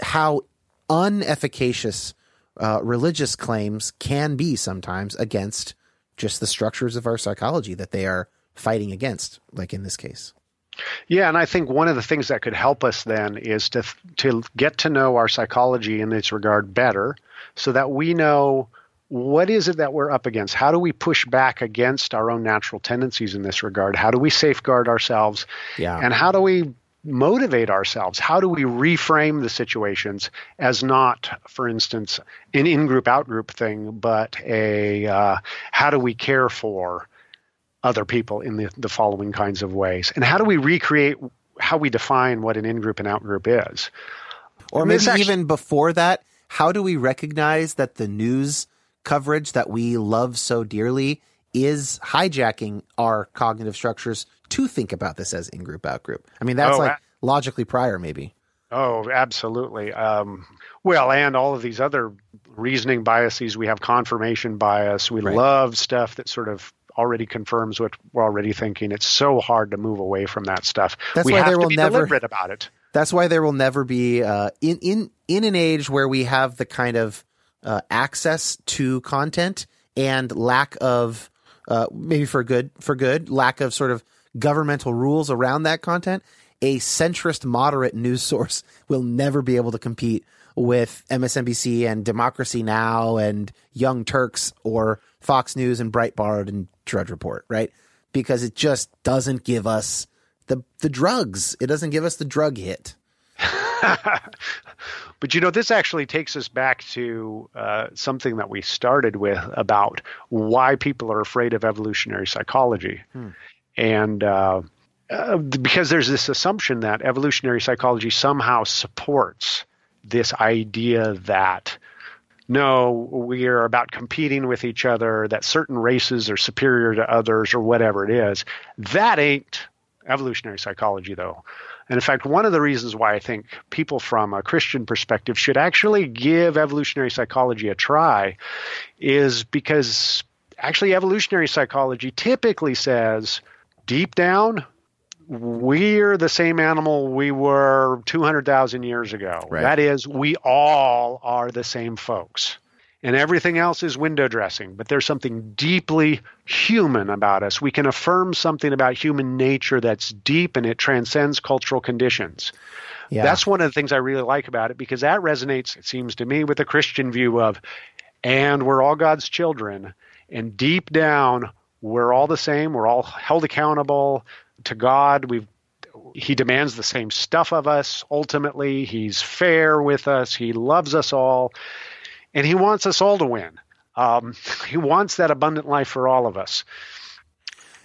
how unefficacious uh, religious claims can be sometimes against just the structures of our psychology that they are fighting against, like in this case. Yeah, and I think one of the things that could help us then is to to get to know our psychology in this regard better, so that we know what is it that we're up against. How do we push back against our own natural tendencies in this regard? How do we safeguard ourselves? Yeah, and how do we motivate ourselves? How do we reframe the situations as not, for instance, an in-group out-group thing, but a uh, how do we care for other people in the, the following kinds of ways? And how do we recreate how we define what an in group and out group is? Or maybe actually, even before that, how do we recognize that the news coverage that we love so dearly is hijacking our cognitive structures to think about this as in group, out group? I mean, that's oh, like logically prior, maybe. Oh, absolutely. Um, well, and all of these other reasoning biases. We have confirmation bias. We right. love stuff that sort of already confirms what we're already thinking. It's so hard to move away from that stuff. That's we why have there will be never deliberate about it. That's why there will never be uh, in in in an age where we have the kind of uh, access to content and lack of uh, maybe for good for good lack of sort of governmental rules around that content. A centrist moderate news source will never be able to compete with MSNBC and Democracy Now and Young Turks or Fox News and Breitbart and Drudge Report, right? Because it just doesn't give us the the drugs. It doesn't give us the drug hit. but you know, this actually takes us back to uh, something that we started with about why people are afraid of evolutionary psychology, hmm. and uh, uh, because there's this assumption that evolutionary psychology somehow supports this idea that no, we are about competing with each other, that certain races are superior to others, or whatever it is. That ain't evolutionary psychology, though. And in fact, one of the reasons why I think people from a Christian perspective should actually give evolutionary psychology a try is because actually, evolutionary psychology typically says deep down, we're the same animal we were 200,000 years ago. Right. That is, we all are the same folks. And everything else is window dressing, but there's something deeply human about us. We can affirm something about human nature that's deep and it transcends cultural conditions. Yeah. That's one of the things I really like about it because that resonates, it seems to me, with the Christian view of, and we're all God's children. And deep down, we're all the same. We're all held accountable to God. We he demands the same stuff of us. Ultimately, he's fair with us. He loves us all, and he wants us all to win. Um, he wants that abundant life for all of us.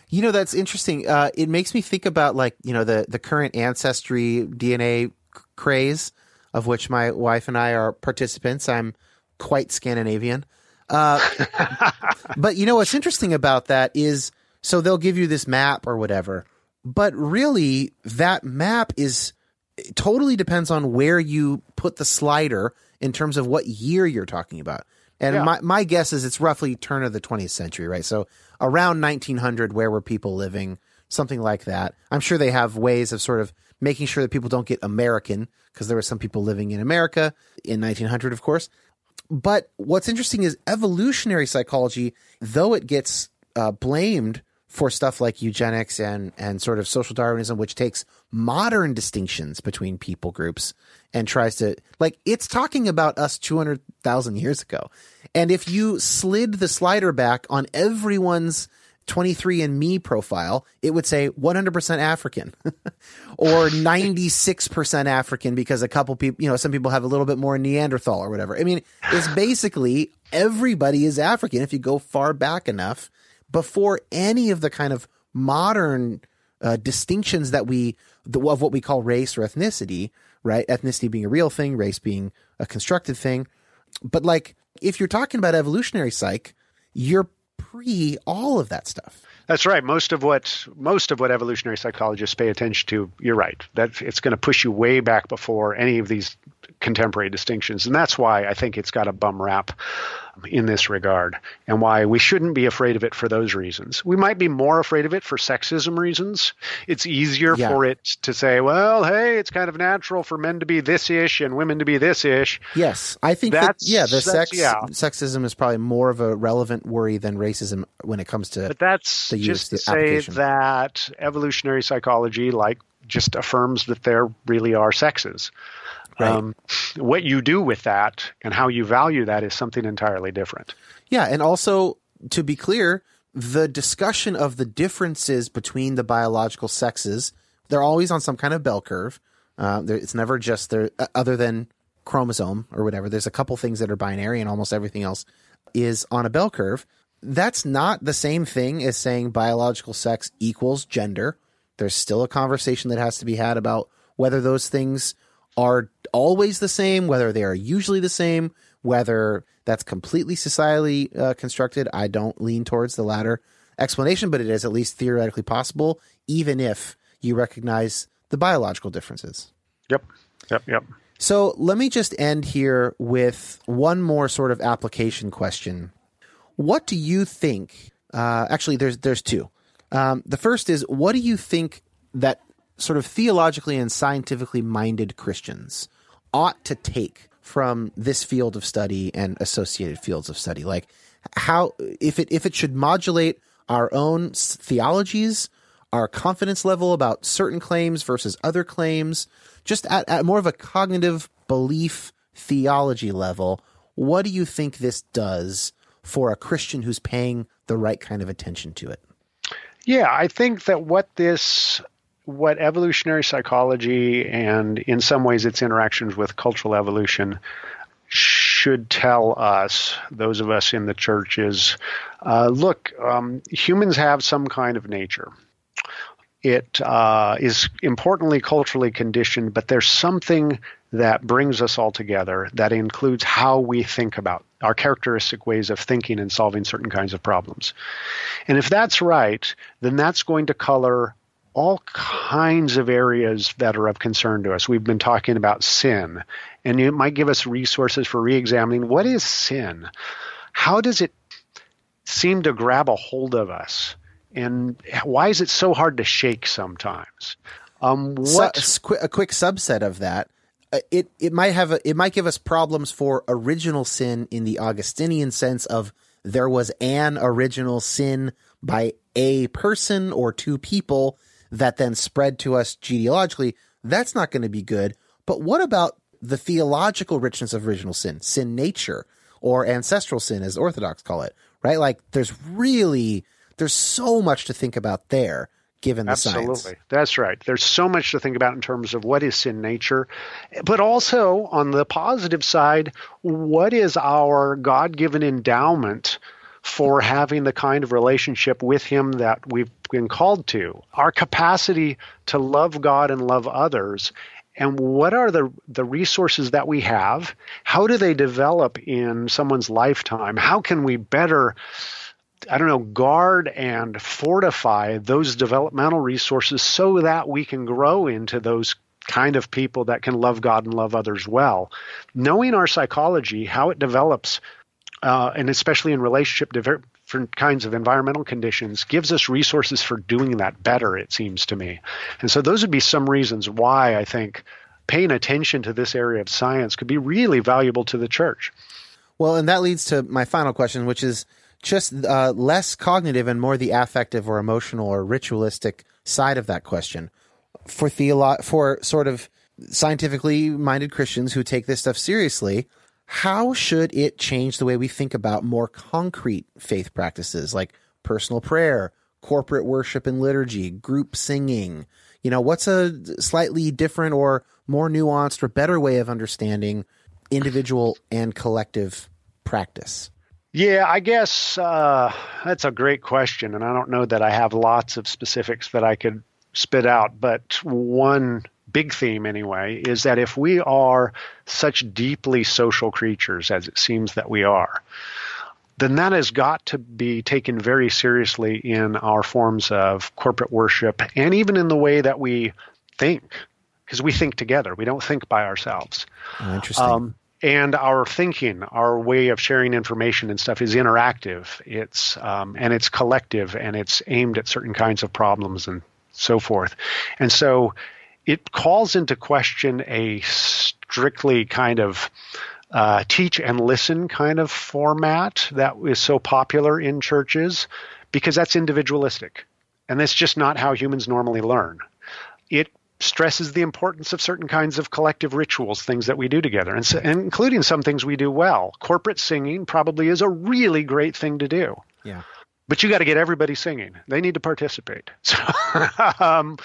You know, that's interesting. Uh, it makes me think about like you know the the current ancestry DNA craze, of which my wife and I are participants. I'm quite Scandinavian. Uh, but you know what's interesting about that is so they'll give you this map or whatever but really, that map is totally depends on where you put the slider in terms of what year you're talking about. And yeah. my, my guess is it's roughly turn of the 20th century, right? So around 1900, where were people living? Something like that. I'm sure they have ways of sort of making sure that people don't get American because there were some people living in America in 1900, of course. But what's interesting is evolutionary psychology, though it gets uh, blamed for stuff like eugenics and and sort of social Darwinism, which takes modern distinctions between people groups and tries to like it's talking about us two hundred thousand years ago. And if you slid the slider back on everyone's 23andMe profile, it would say 100% African or 96% African because a couple people, you know, some people have a little bit more Neanderthal or whatever. I mean, it's basically everybody is African if you go far back enough before any of the kind of modern uh, distinctions that we, the, of what we call race or ethnicity, right? Ethnicity being a real thing, race being a constructed thing. But like, if you're talking about evolutionary psych, you're pre all of that stuff. That's right. Most of what most of what evolutionary psychologists pay attention to, you're right. That it's going to push you way back before any of these contemporary distinctions, and that's why I think it's got a bum rap in this regard, and why we shouldn't be afraid of it for those reasons. We might be more afraid of it for sexism reasons. It's easier yeah. for it to say, well, hey, it's kind of natural for men to be this ish and women to be this ish. Yes, I think that's that, yeah, the sex yeah. sexism is probably more of a relevant worry than racism when it comes to. But that's the just use, to say that evolutionary psychology, like, just affirms that there really are sexes. Right. Um, what you do with that and how you value that is something entirely different. Yeah, and also to be clear, the discussion of the differences between the biological sexes, they're always on some kind of bell curve. Uh, it's never just there, uh, other than chromosome or whatever. There's a couple things that are binary, and almost everything else is on a bell curve. That's not the same thing as saying biological sex equals gender. There's still a conversation that has to be had about whether those things are always the same, whether they are usually the same, whether that's completely societally uh, constructed. I don't lean towards the latter explanation, but it is at least theoretically possible, even if you recognize the biological differences. Yep. Yep. Yep. So let me just end here with one more sort of application question. What do you think? Uh, actually, there's there's two. Um, the first is, what do you think that sort of theologically and scientifically minded Christians ought to take from this field of study and associated fields of study? Like how if it if it should modulate our own theologies, our confidence level about certain claims versus other claims, just at, at more of a cognitive belief theology level, what do you think this does for a Christian who's paying the right kind of attention to it? Yeah, I think that what this what evolutionary psychology and in some ways its interactions with cultural evolution should tell us, those of us in the church, is uh, look, um, humans have some kind of nature. It uh, is importantly culturally conditioned, but there's something that brings us all together that includes how we think about our characteristic ways of thinking and solving certain kinds of problems. And if that's right, then that's going to color all kinds of areas that are of concern to us. We've been talking about sin, and it might give us resources for re examining what is sin? How does it seem to grab a hold of us? And why is it so hard to shake sometimes? Um, what so, a quick subset of that? Uh, it it might have a, it might give us problems for original sin in the Augustinian sense of there was an original sin by a person or two people that then spread to us genealogically, that's not going to be good. But what about the theological richness of original sin, sin nature, or ancestral sin, as Orthodox call it, right? Like there's really, there's so much to think about there given the Absolutely. science. That's right. There's so much to think about in terms of what is sin nature, but also on the positive side, what is our God given endowment for having the kind of relationship with Him that we've been called to. Our capacity to love God and love others. And what are the, the resources that we have? How do they develop in someone's lifetime? How can we better, I don't know, guard and fortify those developmental resources so that we can grow into those kind of people that can love God and love others well. Knowing our psychology, how it develops uh, and especially in relationship to different kinds of environmental conditions, gives us resources for doing that better, it seems to me. And so those would be some reasons why I think paying attention to this area of science could be really valuable to the church. Well, and that leads to my final question, which is just uh, less cognitive and more the affective or emotional or ritualistic side of that question. For theolo- for sort of scientifically minded Christians who take this stuff seriously, how should it change the way we think about more concrete faith practices like personal prayer, corporate worship and liturgy, group singing. You know, what's a slightly different or more nuanced or better way of understanding individual and collective practice? Yeah, I guess uh, that's a great question, and I don't know that I have lots of specifics that I could spit out. But one big theme, anyway, is that if we are such deeply social creatures as it seems that we are, then that has got to be taken very seriously in our forms of corporate worship and even in the way that we think, because we think together. We don't think by ourselves. Oh, interesting. Um, and our thinking, our way of sharing information and stuff is interactive. It's um, and it's collective, and it's aimed at certain kinds of problems and so forth. And so, it calls into question a strictly kind of uh, teach and listen kind of format that is so popular in churches because that's individualistic, and that's just not how humans normally learn. It stresses the importance of certain kinds of collective rituals, things that we do together, and, so, and including some things we do well. Corporate singing probably is a really great thing to do. Yeah. But you got to get everybody singing. They need to participate. So, um,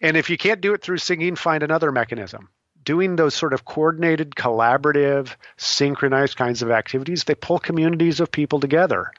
and if you can't do it through singing, find another mechanism. Doing those sort of coordinated, collaborative, synchronized kinds of activities, they pull communities of people together.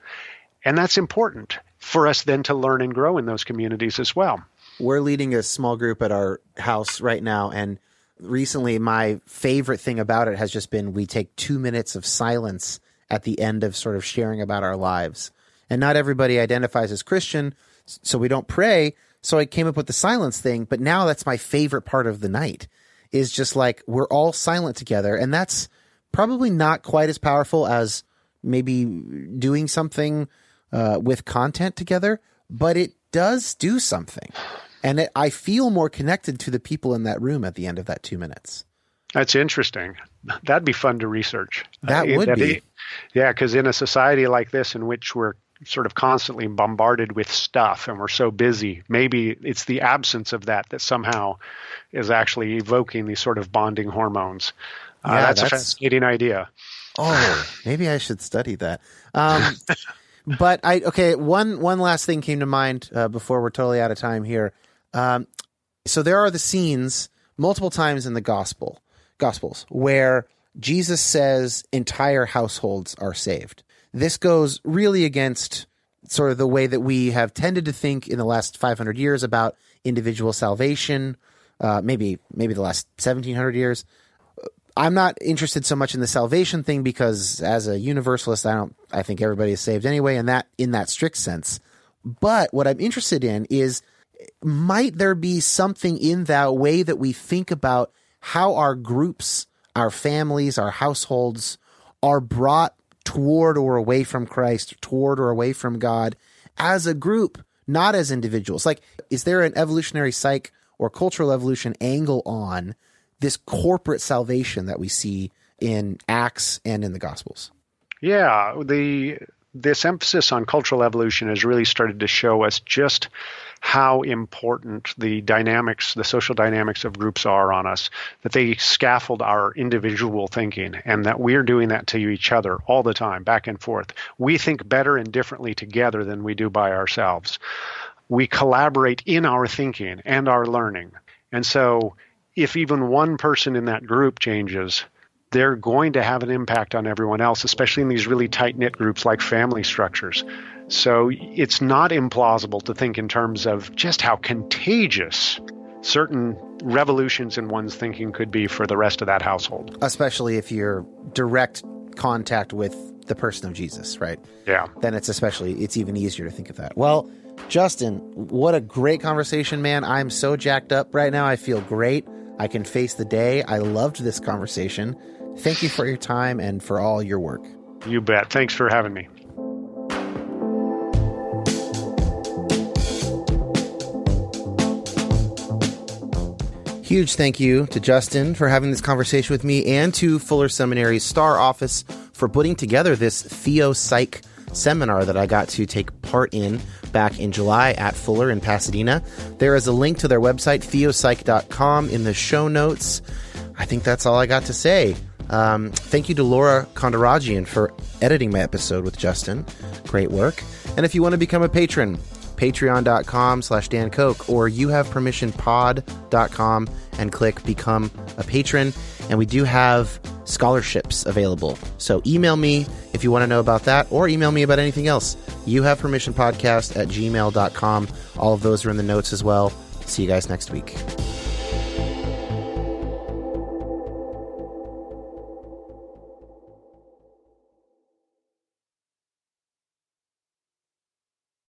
And that's important for us then to learn and grow in those communities as well we're leading a small group at our house right now and recently my favorite thing about it has just been we take two minutes of silence at the end of sort of sharing about our lives and not everybody identifies as christian so we don't pray so i came up with the silence thing but now that's my favorite part of the night is just like we're all silent together and that's probably not quite as powerful as maybe doing something uh, with content together but it does do something and it, I feel more connected to the people in that room at the end of that two minutes. That's interesting. That'd be fun to research. That uh, would be. Yeah, because in a society like this, in which we're sort of constantly bombarded with stuff and we're so busy, maybe it's the absence of that that somehow is actually evoking these sort of bonding hormones. Uh, yeah, that's, that's, a fascinating idea. Oh, maybe I should study that. Um, but I okay. One one last thing came to mind uh, before we're totally out of time here. Um, so there are the scenes multiple times in the gospel gospels where Jesus says entire households are saved. This goes really against sort of the way that we have tended to think in the last 500 years about individual salvation, uh, maybe maybe the last 1700 years. I'm not interested so much in the salvation thing because as a universalist, I don't I think everybody is saved anyway, in that in that strict sense. But what I'm interested in is might there be something in that way that we think about how our groups, our families, our households are brought toward or away from Christ, toward or away from God as a group, not as individuals? Like, is there an evolutionary psych or cultural evolution angle on this corporate salvation that we see in Acts and in the Gospels? Yeah, the this emphasis on cultural evolution has really started to show us just how important the dynamics, the social dynamics of groups are on us, that they scaffold our individual thinking, and that we're doing that to each other all the time, back and forth. We think better and differently together than we do by ourselves. We collaborate in our thinking and our learning. And so, if even one person in that group changes, they're going to have an impact on everyone else, especially in these really tight knit groups like family structures. So it's not implausible to think in terms of just how contagious certain revolutions in one's thinking could be for the rest of that household. Especially if you're direct contact with the person of Jesus, right? Yeah. Then it's especially it's even easier to think of that. Well, Justin, what a great conversation, man. I'm so jacked up right now. I feel great. I can face the day. I loved this conversation. Thank you for your time and for all your work. You bet. Thanks for having me. Huge thank you to Justin for having this conversation with me and to Fuller Seminary's STAR office for putting together this Theo Psych seminar that I got to take part in back in July at Fuller in Pasadena. There is a link to their website, theopsych.com, in the show notes. I think that's all I got to say. Um, thank you to Laura Kondarajian for editing my episode with Justin. Great work. And if you want to become a patron, patreon.com slash Dan Koch or youhavepermissionpod.com and click become a patron. And we do have scholarships available. So email me if you want to know about that or email me about anything else. You have permission podcast at gmail.com. All of those are in the notes as well. See you guys next week.